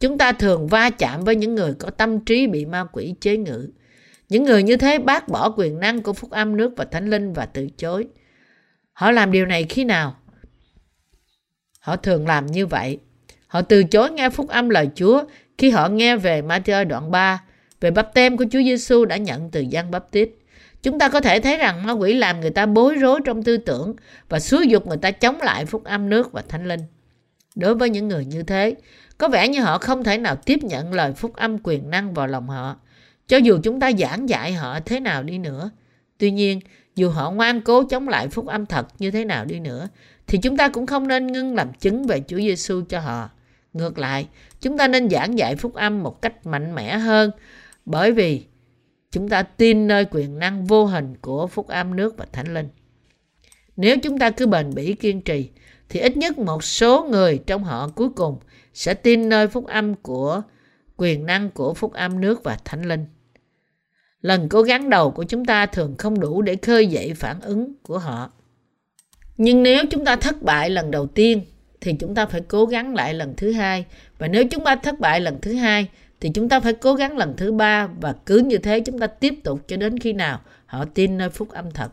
chúng ta thường va chạm với những người có tâm trí bị ma quỷ chế ngự. Những người như thế bác bỏ quyền năng của phúc âm nước và thánh linh và từ chối. Họ làm điều này khi nào? Họ thường làm như vậy. Họ từ chối nghe phúc âm lời Chúa khi họ nghe về Matthew đoạn 3 về bắp tem của Chúa Giêsu đã nhận từ Giăng Bắp Tít. Chúng ta có thể thấy rằng ma quỷ làm người ta bối rối trong tư tưởng và xúi dục người ta chống lại phúc âm nước và thánh linh. Đối với những người như thế, có vẻ như họ không thể nào tiếp nhận lời phúc âm quyền năng vào lòng họ, cho dù chúng ta giảng dạy họ thế nào đi nữa. Tuy nhiên, dù họ ngoan cố chống lại phúc âm thật như thế nào đi nữa, thì chúng ta cũng không nên ngưng làm chứng về Chúa Giêsu cho họ. Ngược lại, chúng ta nên giảng dạy phúc âm một cách mạnh mẽ hơn, bởi vì chúng ta tin nơi quyền năng vô hình của phúc âm nước và thánh linh. Nếu chúng ta cứ bền bỉ kiên trì, thì ít nhất một số người trong họ cuối cùng sẽ tin nơi phúc âm của quyền năng của phúc âm nước và thánh linh. Lần cố gắng đầu của chúng ta thường không đủ để khơi dậy phản ứng của họ. Nhưng nếu chúng ta thất bại lần đầu tiên thì chúng ta phải cố gắng lại lần thứ hai và nếu chúng ta thất bại lần thứ hai thì chúng ta phải cố gắng lần thứ ba và cứ như thế chúng ta tiếp tục cho đến khi nào họ tin nơi phúc âm thật.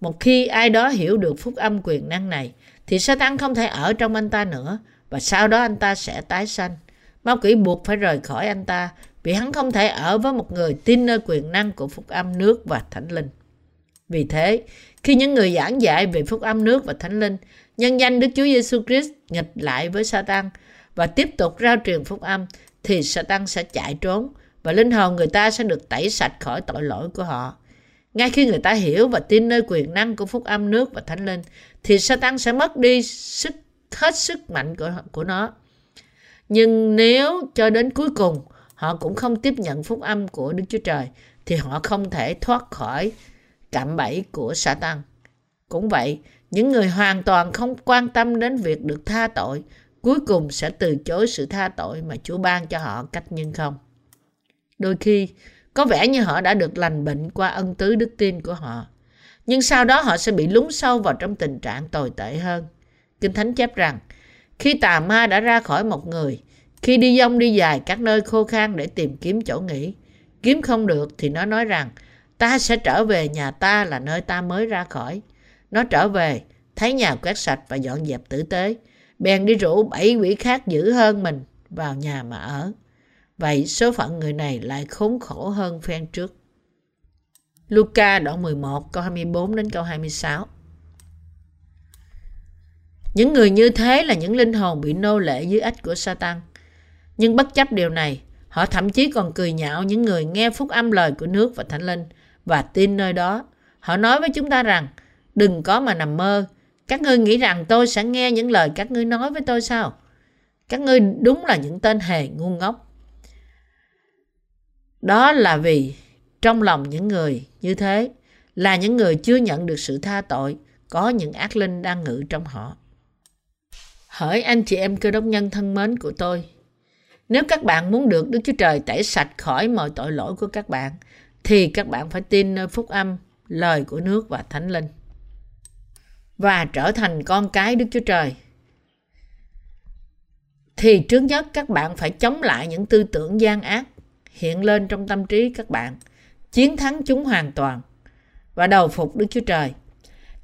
Một khi ai đó hiểu được phúc âm quyền năng này thì Satan không thể ở trong anh ta nữa và sau đó anh ta sẽ tái sanh. Ma quỷ buộc phải rời khỏi anh ta vì hắn không thể ở với một người tin nơi quyền năng của phúc âm nước và thánh linh. Vì thế, khi những người giảng dạy về phúc âm nước và thánh linh, nhân danh Đức Chúa Giêsu Christ nghịch lại với Satan và tiếp tục rao truyền phúc âm thì Satan sẽ chạy trốn và linh hồn người ta sẽ được tẩy sạch khỏi tội lỗi của họ. Ngay khi người ta hiểu và tin nơi quyền năng của phúc âm nước và thánh linh, thì Satan sẽ mất đi sức hết sức mạnh của của nó. Nhưng nếu cho đến cuối cùng họ cũng không tiếp nhận phúc âm của Đức Chúa Trời, thì họ không thể thoát khỏi cạm bẫy của Satan. Cũng vậy, những người hoàn toàn không quan tâm đến việc được tha tội cuối cùng sẽ từ chối sự tha tội mà Chúa ban cho họ cách nhân không. Đôi khi, có vẻ như họ đã được lành bệnh qua ân tứ đức tin của họ. Nhưng sau đó họ sẽ bị lún sâu vào trong tình trạng tồi tệ hơn. Kinh Thánh chép rằng, khi tà ma đã ra khỏi một người, khi đi dông đi dài các nơi khô khan để tìm kiếm chỗ nghỉ, kiếm không được thì nó nói rằng, ta sẽ trở về nhà ta là nơi ta mới ra khỏi. Nó trở về, thấy nhà quét sạch và dọn dẹp tử tế. bèn đi rủ bảy quỷ khác dữ hơn mình vào nhà mà ở. Vậy số phận người này lại khốn khổ hơn phen trước. Luca đoạn 11 câu 24 đến câu 26 Những người như thế là những linh hồn bị nô lệ dưới ách của Satan. Nhưng bất chấp điều này, họ thậm chí còn cười nhạo những người nghe phúc âm lời của nước và thánh linh và tin nơi đó. Họ nói với chúng ta rằng, đừng có mà nằm mơ. Các ngươi nghĩ rằng tôi sẽ nghe những lời các ngươi nói với tôi sao? Các ngươi đúng là những tên hề ngu ngốc. Đó là vì trong lòng những người như thế là những người chưa nhận được sự tha tội, có những ác linh đang ngự trong họ. Hỡi anh chị em cơ đốc nhân thân mến của tôi, nếu các bạn muốn được Đức Chúa Trời tẩy sạch khỏi mọi tội lỗi của các bạn, thì các bạn phải tin nơi phúc âm, lời của nước và thánh linh. Và trở thành con cái Đức Chúa Trời. Thì trước nhất các bạn phải chống lại những tư tưởng gian ác hiện lên trong tâm trí các bạn, chiến thắng chúng hoàn toàn và đầu phục Đức Chúa Trời.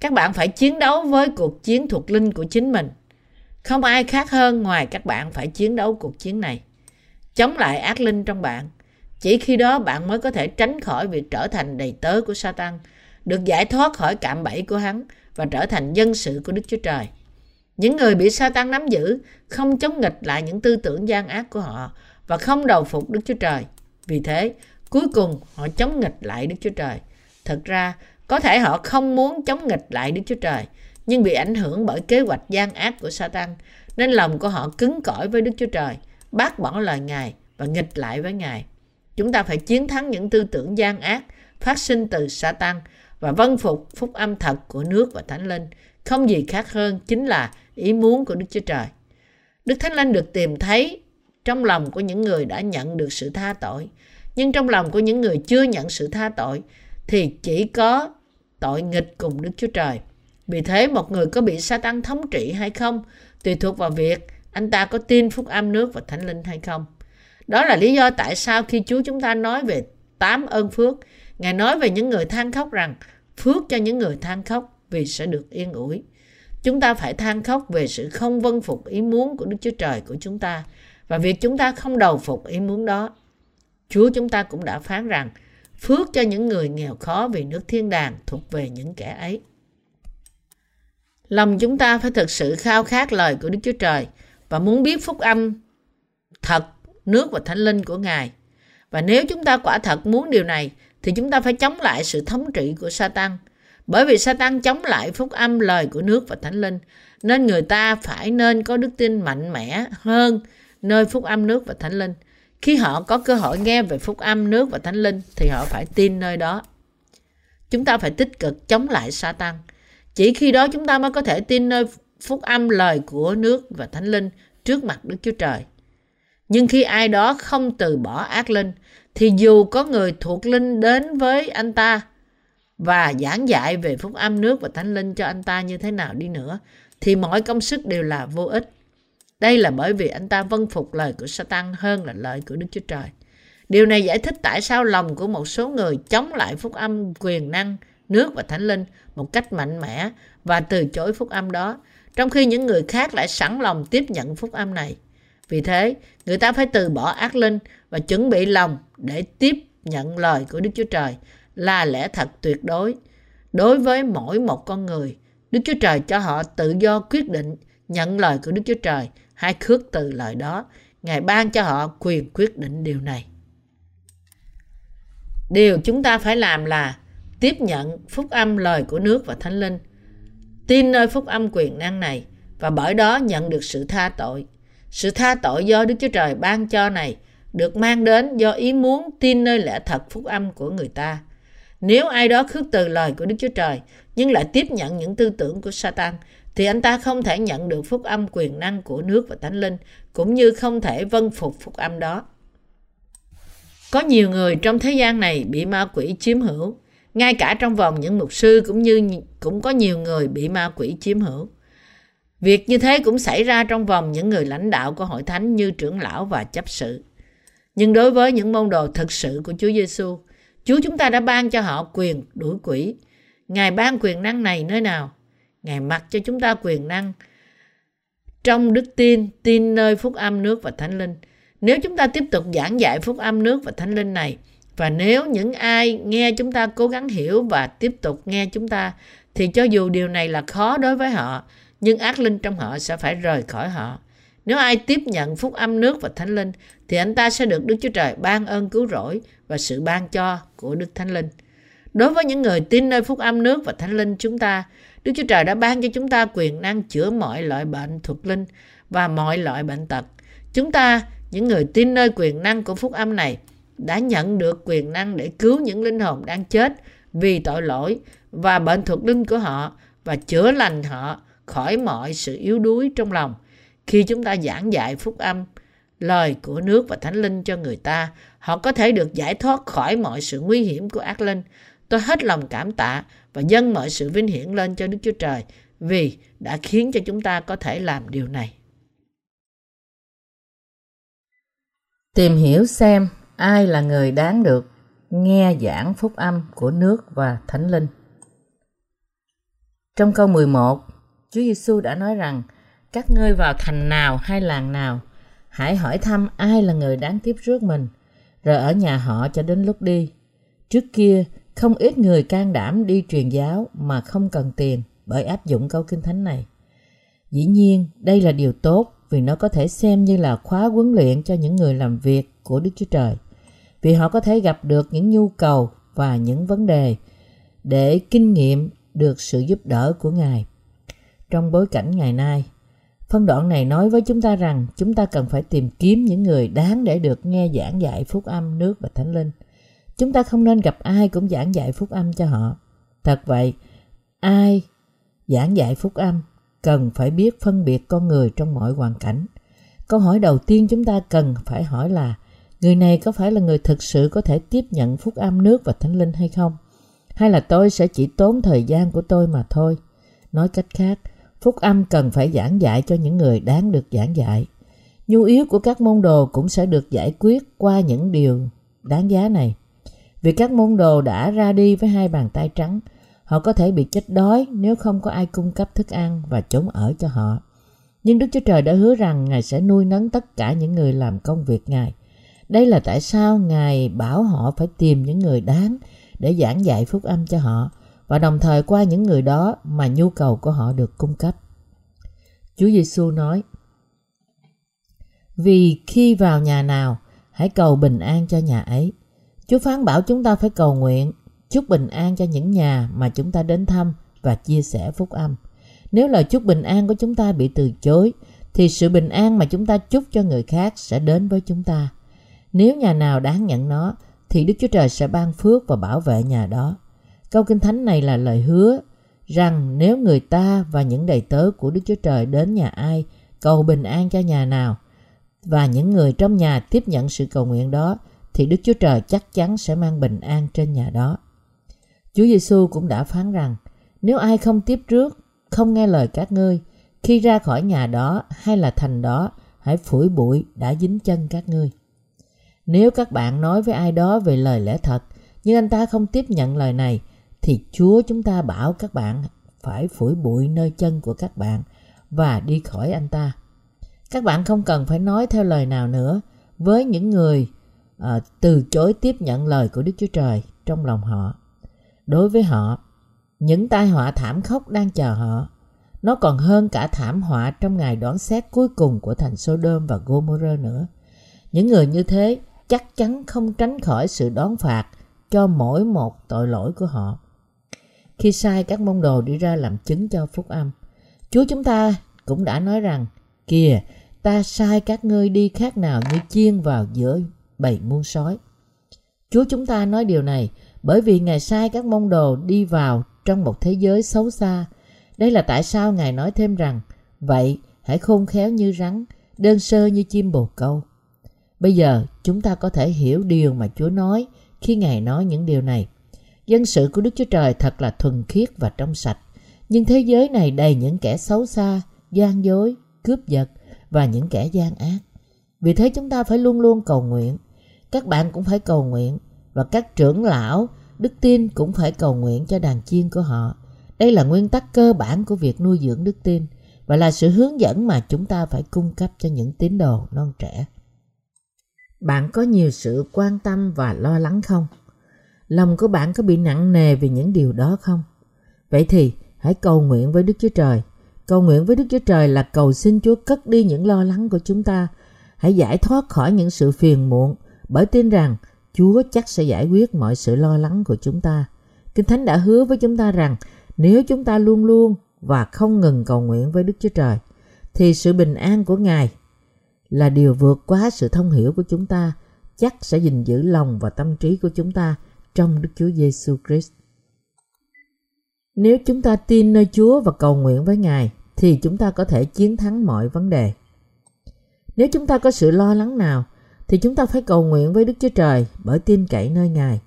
Các bạn phải chiến đấu với cuộc chiến thuộc linh của chính mình. Không ai khác hơn ngoài các bạn phải chiến đấu cuộc chiến này. Chống lại ác linh trong bạn. Chỉ khi đó bạn mới có thể tránh khỏi việc trở thành đầy tớ của Satan, được giải thoát khỏi cạm bẫy của hắn và trở thành dân sự của Đức Chúa Trời. Những người bị Satan nắm giữ không chống nghịch lại những tư tưởng gian ác của họ và không đầu phục Đức Chúa Trời. Vì thế, cuối cùng họ chống nghịch lại Đức Chúa Trời. Thật ra, có thể họ không muốn chống nghịch lại Đức Chúa Trời, nhưng bị ảnh hưởng bởi kế hoạch gian ác của Satan, nên lòng của họ cứng cỏi với Đức Chúa Trời, bác bỏ lời Ngài và nghịch lại với Ngài. Chúng ta phải chiến thắng những tư tưởng gian ác phát sinh từ Satan và vân phục phúc âm thật của nước và Thánh Linh. Không gì khác hơn chính là ý muốn của Đức Chúa Trời. Đức Thánh Linh được tìm thấy trong lòng của những người đã nhận được sự tha tội. Nhưng trong lòng của những người chưa nhận sự tha tội thì chỉ có tội nghịch cùng Đức Chúa Trời. Vì thế một người có bị sa tăng thống trị hay không tùy thuộc vào việc anh ta có tin phúc âm nước và thánh linh hay không. Đó là lý do tại sao khi Chúa chúng ta nói về tám ơn phước, Ngài nói về những người than khóc rằng phước cho những người than khóc vì sẽ được yên ủi. Chúng ta phải than khóc về sự không vân phục ý muốn của Đức Chúa Trời của chúng ta và việc chúng ta không đầu phục ý muốn đó. Chúa chúng ta cũng đã phán rằng phước cho những người nghèo khó vì nước thiên đàng thuộc về những kẻ ấy. Lòng chúng ta phải thực sự khao khát lời của Đức Chúa Trời và muốn biết phúc âm thật, nước và thánh linh của Ngài. Và nếu chúng ta quả thật muốn điều này thì chúng ta phải chống lại sự thống trị của Satan. Bởi vì Satan chống lại phúc âm, lời của nước và thánh linh, nên người ta phải nên có đức tin mạnh mẽ hơn nơi phúc âm, nước và thánh linh. Khi họ có cơ hội nghe về phúc âm, nước và thánh linh, thì họ phải tin nơi đó. Chúng ta phải tích cực chống lại Satan. Chỉ khi đó chúng ta mới có thể tin nơi phúc âm, lời của nước và thánh linh trước mặt Đức Chúa Trời. Nhưng khi ai đó không từ bỏ ác linh thì dù có người thuộc linh đến với anh ta và giảng dạy về phúc âm nước và thánh linh cho anh ta như thế nào đi nữa thì mọi công sức đều là vô ích. Đây là bởi vì anh ta vâng phục lời của Satan hơn là lời của Đức Chúa Trời. Điều này giải thích tại sao lòng của một số người chống lại phúc âm quyền năng, nước và thánh linh một cách mạnh mẽ và từ chối phúc âm đó, trong khi những người khác lại sẵn lòng tiếp nhận phúc âm này. Vì thế, người ta phải từ bỏ ác linh và chuẩn bị lòng để tiếp nhận lời của Đức Chúa Trời là lẽ thật tuyệt đối. Đối với mỗi một con người, Đức Chúa Trời cho họ tự do quyết định nhận lời của Đức Chúa Trời hay khước từ lời đó. Ngài ban cho họ quyền quyết định điều này. Điều chúng ta phải làm là tiếp nhận phúc âm lời của nước và thánh linh, tin nơi phúc âm quyền năng này và bởi đó nhận được sự tha tội. Sự tha tội do Đức Chúa Trời ban cho này được mang đến do ý muốn tin nơi lẽ thật phúc âm của người ta. Nếu ai đó khước từ lời của Đức Chúa Trời nhưng lại tiếp nhận những tư tưởng của Satan, thì anh ta không thể nhận được phúc âm quyền năng của nước và thánh linh, cũng như không thể vân phục phúc âm đó. Có nhiều người trong thế gian này bị ma quỷ chiếm hữu. Ngay cả trong vòng những mục sư cũng như cũng có nhiều người bị ma quỷ chiếm hữu. Việc như thế cũng xảy ra trong vòng những người lãnh đạo của hội thánh như trưởng lão và chấp sự. Nhưng đối với những môn đồ thực sự của Chúa Giêsu, Chúa chúng ta đã ban cho họ quyền đuổi quỷ. Ngài ban quyền năng này nơi nào? Ngài mặc cho chúng ta quyền năng trong đức tin, tin nơi phúc âm nước và thánh linh. Nếu chúng ta tiếp tục giảng dạy phúc âm nước và thánh linh này, và nếu những ai nghe chúng ta cố gắng hiểu và tiếp tục nghe chúng ta, thì cho dù điều này là khó đối với họ, nhưng ác linh trong họ sẽ phải rời khỏi họ. Nếu ai tiếp nhận phúc âm nước và thánh linh, thì anh ta sẽ được Đức Chúa Trời ban ơn cứu rỗi và sự ban cho của Đức Thánh Linh. Đối với những người tin nơi phúc âm nước và thánh linh chúng ta, Đức Chúa Trời đã ban cho chúng ta quyền năng chữa mọi loại bệnh thuộc linh và mọi loại bệnh tật. Chúng ta, những người tin nơi quyền năng của phúc âm này, đã nhận được quyền năng để cứu những linh hồn đang chết vì tội lỗi và bệnh thuộc linh của họ và chữa lành họ khỏi mọi sự yếu đuối trong lòng. Khi chúng ta giảng dạy phúc âm, lời của nước và thánh linh cho người ta, họ có thể được giải thoát khỏi mọi sự nguy hiểm của ác linh. Tôi hết lòng cảm tạ và dâng mọi sự vinh hiển lên cho Đức Chúa Trời vì đã khiến cho chúng ta có thể làm điều này. Tìm hiểu xem ai là người đáng được nghe giảng phúc âm của nước và thánh linh. Trong câu 11, Chúa Giêsu đã nói rằng các ngươi vào thành nào hay làng nào, hãy hỏi thăm ai là người đáng tiếp rước mình, rồi ở nhà họ cho đến lúc đi. Trước kia, không ít người can đảm đi truyền giáo mà không cần tiền bởi áp dụng câu kinh thánh này. Dĩ nhiên, đây là điều tốt vì nó có thể xem như là khóa huấn luyện cho những người làm việc của Đức Chúa Trời. Vì họ có thể gặp được những nhu cầu và những vấn đề để kinh nghiệm được sự giúp đỡ của Ngài. Trong bối cảnh ngày nay, phân đoạn này nói với chúng ta rằng chúng ta cần phải tìm kiếm những người đáng để được nghe giảng dạy phúc âm nước và thánh linh – Chúng ta không nên gặp ai cũng giảng dạy phúc âm cho họ. Thật vậy, ai giảng dạy phúc âm cần phải biết phân biệt con người trong mọi hoàn cảnh. Câu hỏi đầu tiên chúng ta cần phải hỏi là người này có phải là người thực sự có thể tiếp nhận phúc âm nước và thánh linh hay không? Hay là tôi sẽ chỉ tốn thời gian của tôi mà thôi? Nói cách khác, phúc âm cần phải giảng dạy cho những người đáng được giảng dạy. Nhu yếu của các môn đồ cũng sẽ được giải quyết qua những điều đáng giá này. Vì các môn đồ đã ra đi với hai bàn tay trắng, họ có thể bị chết đói nếu không có ai cung cấp thức ăn và chốn ở cho họ. Nhưng Đức Chúa Trời đã hứa rằng Ngài sẽ nuôi nấng tất cả những người làm công việc Ngài. Đây là tại sao Ngài bảo họ phải tìm những người đáng để giảng dạy phúc âm cho họ và đồng thời qua những người đó mà nhu cầu của họ được cung cấp. Chúa Giêsu nói: Vì khi vào nhà nào, hãy cầu bình an cho nhà ấy Chúa phán bảo chúng ta phải cầu nguyện, chúc bình an cho những nhà mà chúng ta đến thăm và chia sẻ phúc âm. Nếu lời chúc bình an của chúng ta bị từ chối, thì sự bình an mà chúng ta chúc cho người khác sẽ đến với chúng ta. Nếu nhà nào đáng nhận nó, thì Đức Chúa Trời sẽ ban phước và bảo vệ nhà đó. Câu Kinh Thánh này là lời hứa rằng nếu người ta và những đầy tớ của Đức Chúa Trời đến nhà ai, cầu bình an cho nhà nào, và những người trong nhà tiếp nhận sự cầu nguyện đó, thì Đức Chúa Trời chắc chắn sẽ mang bình an trên nhà đó. Chúa Giêsu cũng đã phán rằng, nếu ai không tiếp trước, không nghe lời các ngươi, khi ra khỏi nhà đó hay là thành đó, hãy phủi bụi đã dính chân các ngươi. Nếu các bạn nói với ai đó về lời lẽ thật, nhưng anh ta không tiếp nhận lời này, thì Chúa chúng ta bảo các bạn phải phủi bụi nơi chân của các bạn và đi khỏi anh ta. Các bạn không cần phải nói theo lời nào nữa với những người à, từ chối tiếp nhận lời của Đức Chúa Trời trong lòng họ. Đối với họ, những tai họa thảm khốc đang chờ họ. Nó còn hơn cả thảm họa trong ngày đoán xét cuối cùng của thành Sodom và Gomorrah nữa. Những người như thế chắc chắn không tránh khỏi sự đón phạt cho mỗi một tội lỗi của họ. Khi sai các môn đồ đi ra làm chứng cho phúc âm, Chúa chúng ta cũng đã nói rằng, kìa, ta sai các ngươi đi khác nào như chiên vào giữa bầy muôn sói. Chúa chúng ta nói điều này bởi vì Ngài sai các môn đồ đi vào trong một thế giới xấu xa. Đây là tại sao Ngài nói thêm rằng, vậy hãy khôn khéo như rắn, đơn sơ như chim bồ câu. Bây giờ chúng ta có thể hiểu điều mà Chúa nói khi Ngài nói những điều này. Dân sự của Đức Chúa Trời thật là thuần khiết và trong sạch, nhưng thế giới này đầy những kẻ xấu xa, gian dối, cướp giật và những kẻ gian ác. Vì thế chúng ta phải luôn luôn cầu nguyện. Các bạn cũng phải cầu nguyện và các trưởng lão, đức tin cũng phải cầu nguyện cho đàn chiên của họ. Đây là nguyên tắc cơ bản của việc nuôi dưỡng đức tin. và là sự hướng dẫn mà chúng ta phải cung cấp cho những tín đồ non trẻ. Bạn có nhiều sự quan tâm và lo lắng không? Lòng của bạn có bị nặng nề vì những điều đó không? Vậy thì, hãy cầu nguyện với Đức Chúa Trời. Cầu nguyện với Đức Chúa Trời là cầu xin Chúa cất đi những lo lắng của chúng ta. Hãy giải thoát khỏi những sự phiền muộn, bởi tin rằng Chúa chắc sẽ giải quyết mọi sự lo lắng của chúng ta. Kinh Thánh đã hứa với chúng ta rằng nếu chúng ta luôn luôn và không ngừng cầu nguyện với Đức Chúa Trời, thì sự bình an của Ngài là điều vượt quá sự thông hiểu của chúng ta, chắc sẽ gìn giữ lòng và tâm trí của chúng ta trong Đức Chúa Giêsu Christ. Nếu chúng ta tin nơi Chúa và cầu nguyện với Ngài thì chúng ta có thể chiến thắng mọi vấn đề. Nếu chúng ta có sự lo lắng nào thì chúng ta phải cầu nguyện với Đức Chúa Trời bởi tin cậy nơi Ngài.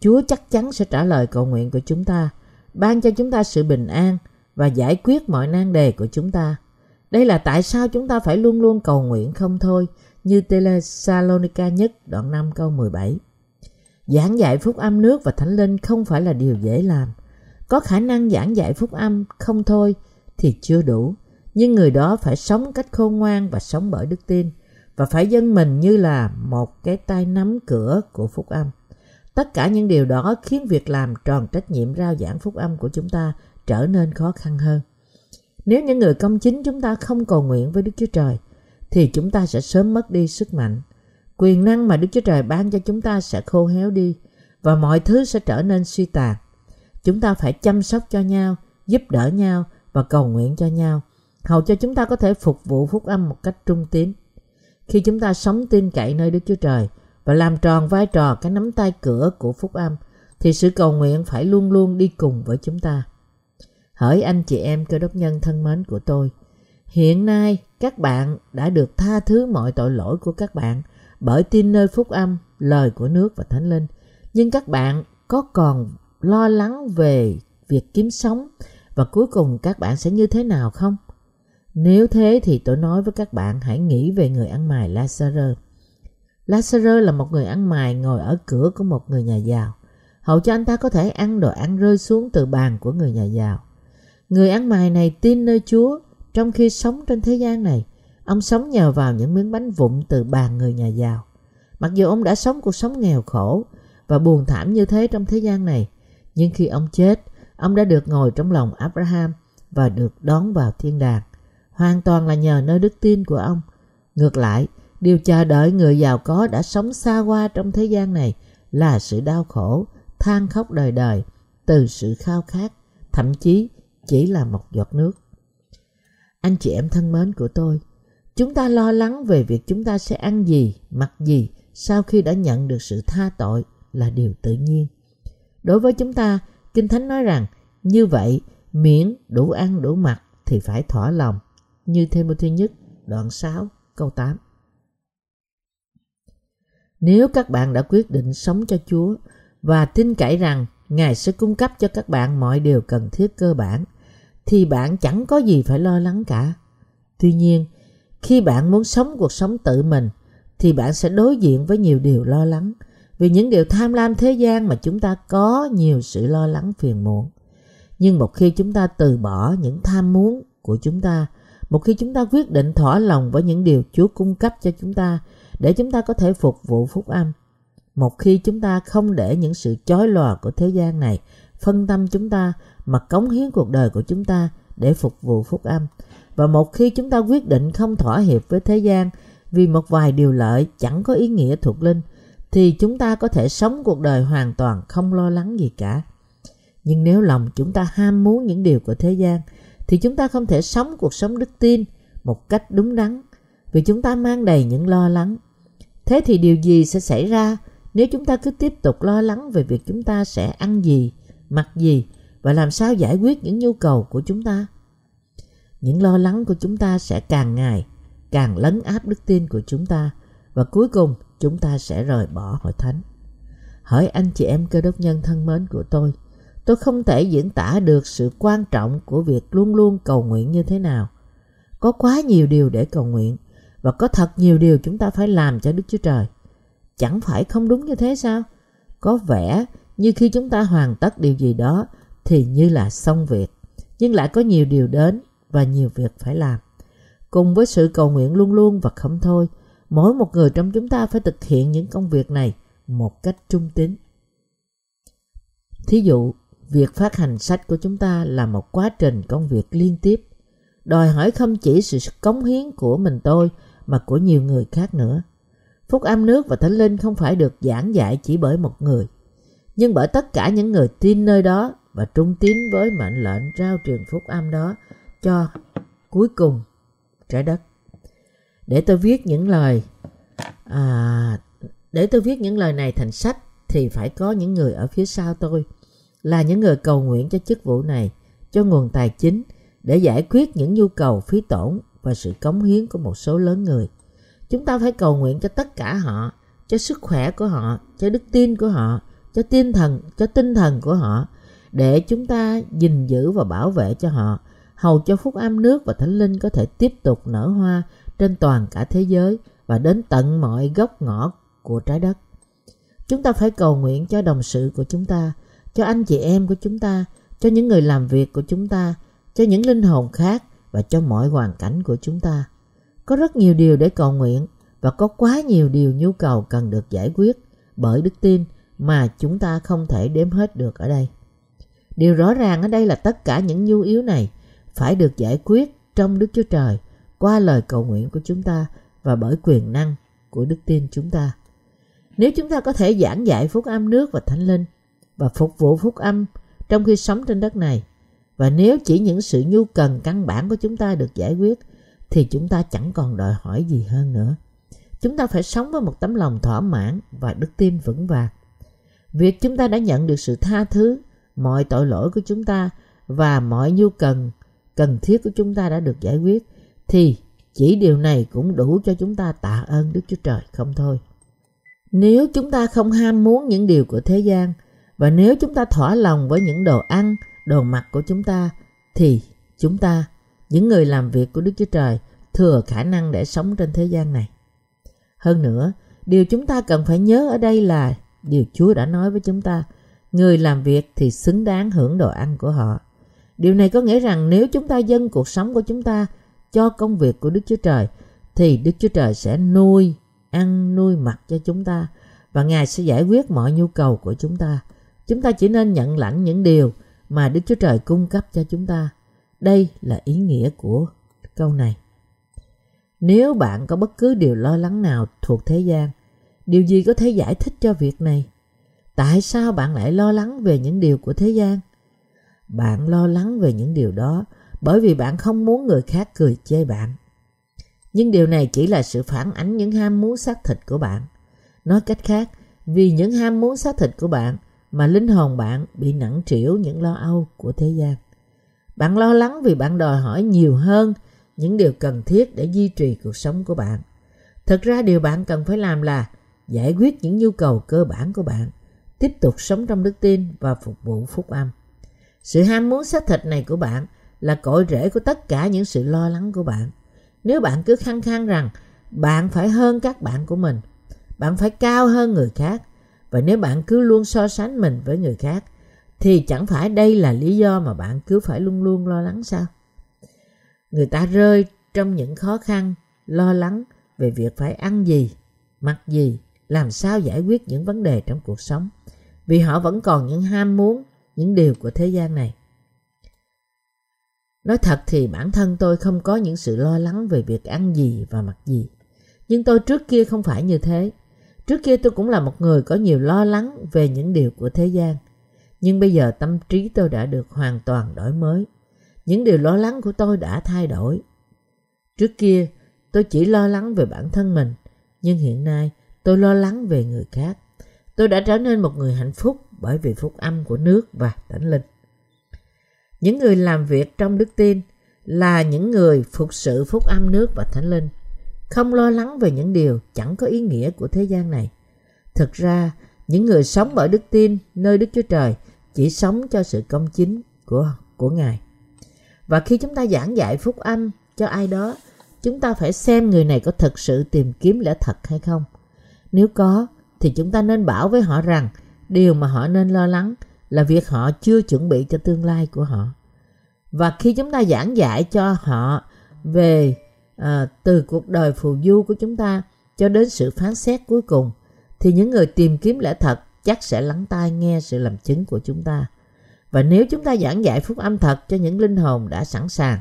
Chúa chắc chắn sẽ trả lời cầu nguyện của chúng ta, ban cho chúng ta sự bình an và giải quyết mọi nan đề của chúng ta. Đây là tại sao chúng ta phải luôn luôn cầu nguyện không thôi, như Thessalonica nhất đoạn 5 câu 17. Giảng dạy phúc âm nước và thánh linh không phải là điều dễ làm. Có khả năng giảng dạy phúc âm không thôi thì chưa đủ, nhưng người đó phải sống cách khôn ngoan và sống bởi đức tin và phải dâng mình như là một cái tay nắm cửa của phúc âm. Tất cả những điều đó khiến việc làm tròn trách nhiệm rao giảng phúc âm của chúng ta trở nên khó khăn hơn. Nếu những người công chính chúng ta không cầu nguyện với Đức Chúa Trời, thì chúng ta sẽ sớm mất đi sức mạnh. Quyền năng mà Đức Chúa Trời ban cho chúng ta sẽ khô héo đi và mọi thứ sẽ trở nên suy tàn. Chúng ta phải chăm sóc cho nhau, giúp đỡ nhau và cầu nguyện cho nhau, hầu cho chúng ta có thể phục vụ phúc âm một cách trung tín. Khi chúng ta sống tin cậy nơi Đức Chúa Trời và làm tròn vai trò cái nắm tay cửa của phúc âm, thì sự cầu nguyện phải luôn luôn đi cùng với chúng ta. Hỡi anh chị em cơ đốc nhân thân mến của tôi, hiện nay các bạn đã được tha thứ mọi tội lỗi của các bạn bởi tin nơi phúc âm, lời của nước và thánh linh. Nhưng các bạn có còn lo lắng về việc kiếm sống và cuối cùng các bạn sẽ như thế nào không? Nếu thế thì tôi nói với các bạn hãy nghĩ về người ăn mày Lazarus. Lazarus là một người ăn mày ngồi ở cửa của một người nhà giàu, hầu cho anh ta có thể ăn đồ ăn rơi xuống từ bàn của người nhà giàu. Người ăn mày này tin nơi Chúa trong khi sống trên thế gian này. Ông sống nhờ vào những miếng bánh vụn từ bàn người nhà giàu. Mặc dù ông đã sống cuộc sống nghèo khổ và buồn thảm như thế trong thế gian này, nhưng khi ông chết, ông đã được ngồi trong lòng Abraham và được đón vào thiên đàng. Hoàn toàn là nhờ nơi đức tin của ông. Ngược lại, điều chờ đợi người giàu có đã sống xa qua trong thế gian này là sự đau khổ, than khóc đời đời từ sự khao khát, thậm chí chỉ là một giọt nước. Anh chị em thân mến của tôi, chúng ta lo lắng về việc chúng ta sẽ ăn gì, mặc gì sau khi đã nhận được sự tha tội là điều tự nhiên. Đối với chúng ta, Kinh Thánh nói rằng như vậy miễn đủ ăn đủ mặc thì phải thỏa lòng như Timothy nhất đoạn 6 câu 8. Nếu các bạn đã quyết định sống cho Chúa và tin cậy rằng Ngài sẽ cung cấp cho các bạn mọi điều cần thiết cơ bản thì bạn chẳng có gì phải lo lắng cả. Tuy nhiên, khi bạn muốn sống cuộc sống tự mình thì bạn sẽ đối diện với nhiều điều lo lắng vì những điều tham lam thế gian mà chúng ta có nhiều sự lo lắng phiền muộn. Nhưng một khi chúng ta từ bỏ những tham muốn của chúng ta, một khi chúng ta quyết định thỏa lòng với những điều Chúa cung cấp cho chúng ta để chúng ta có thể phục vụ phúc âm, một khi chúng ta không để những sự chói lòa của thế gian này phân tâm chúng ta mà cống hiến cuộc đời của chúng ta để phục vụ phúc âm. Và một khi chúng ta quyết định không thỏa hiệp với thế gian vì một vài điều lợi chẳng có ý nghĩa thuộc linh, thì chúng ta có thể sống cuộc đời hoàn toàn không lo lắng gì cả. Nhưng nếu lòng chúng ta ham muốn những điều của thế gian, thì chúng ta không thể sống cuộc sống đức tin một cách đúng đắn, vì chúng ta mang đầy những lo lắng. Thế thì điều gì sẽ xảy ra nếu chúng ta cứ tiếp tục lo lắng về việc chúng ta sẽ ăn gì, mặc gì và làm sao giải quyết những nhu cầu của chúng ta? Những lo lắng của chúng ta sẽ càng ngày càng lấn áp đức tin của chúng ta và cuối cùng chúng ta sẽ rời bỏ hội thánh. Hỏi anh chị em cơ đốc nhân thân mến của tôi, tôi không thể diễn tả được sự quan trọng của việc luôn luôn cầu nguyện như thế nào. Có quá nhiều điều để cầu nguyện và có thật nhiều điều chúng ta phải làm cho Đức Chúa Trời. Chẳng phải không đúng như thế sao? Có vẻ như khi chúng ta hoàn tất điều gì đó thì như là xong việc, nhưng lại có nhiều điều đến và nhiều việc phải làm. Cùng với sự cầu nguyện luôn luôn và không thôi, mỗi một người trong chúng ta phải thực hiện những công việc này một cách trung tín. Thí dụ, việc phát hành sách của chúng ta là một quá trình công việc liên tiếp, đòi hỏi không chỉ sự cống hiến của mình tôi mà của nhiều người khác nữa. Phúc âm nước và Thánh Linh không phải được giảng dạy chỉ bởi một người, nhưng bởi tất cả những người tin nơi đó và trung tín với mệnh lệnh rao truyền phúc âm đó cho cuối cùng trái đất. Để tôi viết những lời à, để tôi viết những lời này thành sách thì phải có những người ở phía sau tôi là những người cầu nguyện cho chức vụ này, cho nguồn tài chính để giải quyết những nhu cầu phí tổn và sự cống hiến của một số lớn người. Chúng ta phải cầu nguyện cho tất cả họ, cho sức khỏe của họ, cho đức tin của họ, cho tinh thần, cho tinh thần của họ để chúng ta gìn giữ và bảo vệ cho họ, hầu cho phúc âm nước và thánh linh có thể tiếp tục nở hoa trên toàn cả thế giới và đến tận mọi góc ngõ của trái đất. Chúng ta phải cầu nguyện cho đồng sự của chúng ta, cho anh chị em của chúng ta, cho những người làm việc của chúng ta, cho những linh hồn khác và cho mọi hoàn cảnh của chúng ta. Có rất nhiều điều để cầu nguyện và có quá nhiều điều nhu cầu cần được giải quyết bởi đức tin mà chúng ta không thể đếm hết được ở đây. Điều rõ ràng ở đây là tất cả những nhu yếu này phải được giải quyết trong Đức Chúa Trời qua lời cầu nguyện của chúng ta và bởi quyền năng của đức tin chúng ta. Nếu chúng ta có thể giảng dạy phúc âm nước và thánh linh và phục vụ phúc âm trong khi sống trên đất này và nếu chỉ những sự nhu cần căn bản của chúng ta được giải quyết thì chúng ta chẳng còn đòi hỏi gì hơn nữa. Chúng ta phải sống với một tấm lòng thỏa mãn và đức tin vững vàng. Việc chúng ta đã nhận được sự tha thứ, mọi tội lỗi của chúng ta và mọi nhu cần cần thiết của chúng ta đã được giải quyết thì chỉ điều này cũng đủ cho chúng ta tạ ơn Đức Chúa Trời không thôi. Nếu chúng ta không ham muốn những điều của thế gian và nếu chúng ta thỏa lòng với những đồ ăn, đồ mặc của chúng ta thì chúng ta, những người làm việc của Đức Chúa Trời, thừa khả năng để sống trên thế gian này. Hơn nữa, điều chúng ta cần phải nhớ ở đây là điều Chúa đã nói với chúng ta, người làm việc thì xứng đáng hưởng đồ ăn của họ. Điều này có nghĩa rằng nếu chúng ta dâng cuộc sống của chúng ta cho công việc của Đức Chúa Trời thì Đức Chúa Trời sẽ nuôi, ăn, nuôi mặc cho chúng ta và Ngài sẽ giải quyết mọi nhu cầu của chúng ta. Chúng ta chỉ nên nhận lãnh những điều mà Đức Chúa Trời cung cấp cho chúng ta. Đây là ý nghĩa của câu này. Nếu bạn có bất cứ điều lo lắng nào thuộc thế gian, điều gì có thể giải thích cho việc này? Tại sao bạn lại lo lắng về những điều của thế gian? Bạn lo lắng về những điều đó bởi vì bạn không muốn người khác cười chê bạn. Nhưng điều này chỉ là sự phản ánh những ham muốn xác thịt của bạn. Nói cách khác, vì những ham muốn xác thịt của bạn mà linh hồn bạn bị nặng trĩu những lo âu của thế gian. Bạn lo lắng vì bạn đòi hỏi nhiều hơn những điều cần thiết để duy trì cuộc sống của bạn. Thực ra điều bạn cần phải làm là giải quyết những nhu cầu cơ bản của bạn, tiếp tục sống trong đức tin và phục vụ phúc âm. Sự ham muốn xác thịt này của bạn là cội rễ của tất cả những sự lo lắng của bạn. Nếu bạn cứ khăng khăng rằng bạn phải hơn các bạn của mình, bạn phải cao hơn người khác, và nếu bạn cứ luôn so sánh mình với người khác, thì chẳng phải đây là lý do mà bạn cứ phải luôn luôn lo lắng sao? Người ta rơi trong những khó khăn, lo lắng về việc phải ăn gì, mặc gì, làm sao giải quyết những vấn đề trong cuộc sống. Vì họ vẫn còn những ham muốn, những điều của thế gian này. Nói thật thì bản thân tôi không có những sự lo lắng về việc ăn gì và mặc gì. Nhưng tôi trước kia không phải như thế. Trước kia tôi cũng là một người có nhiều lo lắng về những điều của thế gian. Nhưng bây giờ tâm trí tôi đã được hoàn toàn đổi mới. Những điều lo lắng của tôi đã thay đổi. Trước kia, tôi chỉ lo lắng về bản thân mình. Nhưng hiện nay, tôi lo lắng về người khác. Tôi đã trở nên một người hạnh phúc bởi vì phúc âm của nước và thánh linh. Những người làm việc trong đức tin là những người phục sự phúc âm nước và thánh linh, không lo lắng về những điều chẳng có ý nghĩa của thế gian này. Thực ra, những người sống bởi đức tin nơi Đức Chúa Trời chỉ sống cho sự công chính của của Ngài. Và khi chúng ta giảng dạy phúc âm cho ai đó, chúng ta phải xem người này có thực sự tìm kiếm lẽ thật hay không. Nếu có, thì chúng ta nên bảo với họ rằng điều mà họ nên lo lắng là việc họ chưa chuẩn bị cho tương lai của họ. Và khi chúng ta giảng dạy cho họ về à, từ cuộc đời phù du của chúng ta cho đến sự phán xét cuối cùng, thì những người tìm kiếm lẽ thật chắc sẽ lắng tai nghe sự làm chứng của chúng ta. Và nếu chúng ta giảng dạy phúc âm thật cho những linh hồn đã sẵn sàng,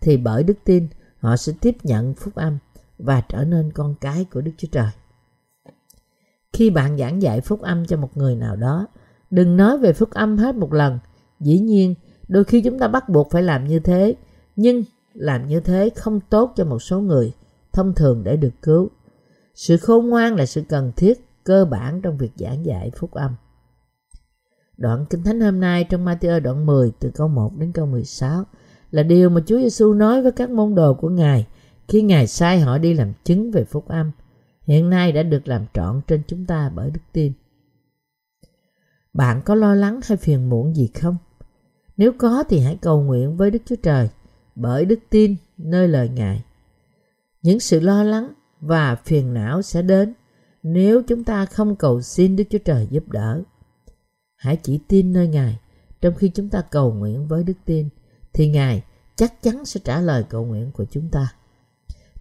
thì bởi đức tin họ sẽ tiếp nhận phúc âm và trở nên con cái của Đức Chúa Trời. Khi bạn giảng dạy phúc âm cho một người nào đó, đừng nói về phúc âm hết một lần. Dĩ nhiên, đôi khi chúng ta bắt buộc phải làm như thế, nhưng làm như thế không tốt cho một số người thông thường để được cứu. Sự khôn ngoan là sự cần thiết cơ bản trong việc giảng dạy phúc âm. Đoạn Kinh Thánh hôm nay trong Matthew đoạn 10 từ câu 1 đến câu 16 là điều mà Chúa Giêsu nói với các môn đồ của Ngài khi Ngài sai họ đi làm chứng về phúc âm. Hiện nay đã được làm trọn trên chúng ta bởi đức tin. Bạn có lo lắng hay phiền muộn gì không? Nếu có thì hãy cầu nguyện với Đức Chúa Trời, bởi đức tin nơi lời Ngài. Những sự lo lắng và phiền não sẽ đến nếu chúng ta không cầu xin Đức Chúa Trời giúp đỡ. Hãy chỉ tin nơi Ngài trong khi chúng ta cầu nguyện với đức tin, thì Ngài chắc chắn sẽ trả lời cầu nguyện của chúng ta.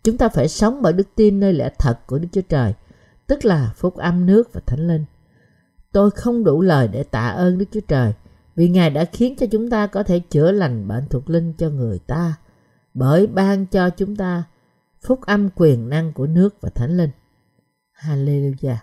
Chúng ta phải sống bởi đức tin nơi lẽ thật của Đức Chúa Trời, tức là phúc âm nước và thánh linh. Tôi không đủ lời để tạ ơn Đức Chúa Trời vì Ngài đã khiến cho chúng ta có thể chữa lành bệnh thuộc linh cho người ta bởi ban cho chúng ta phúc âm quyền năng của nước và thánh linh. Hallelujah.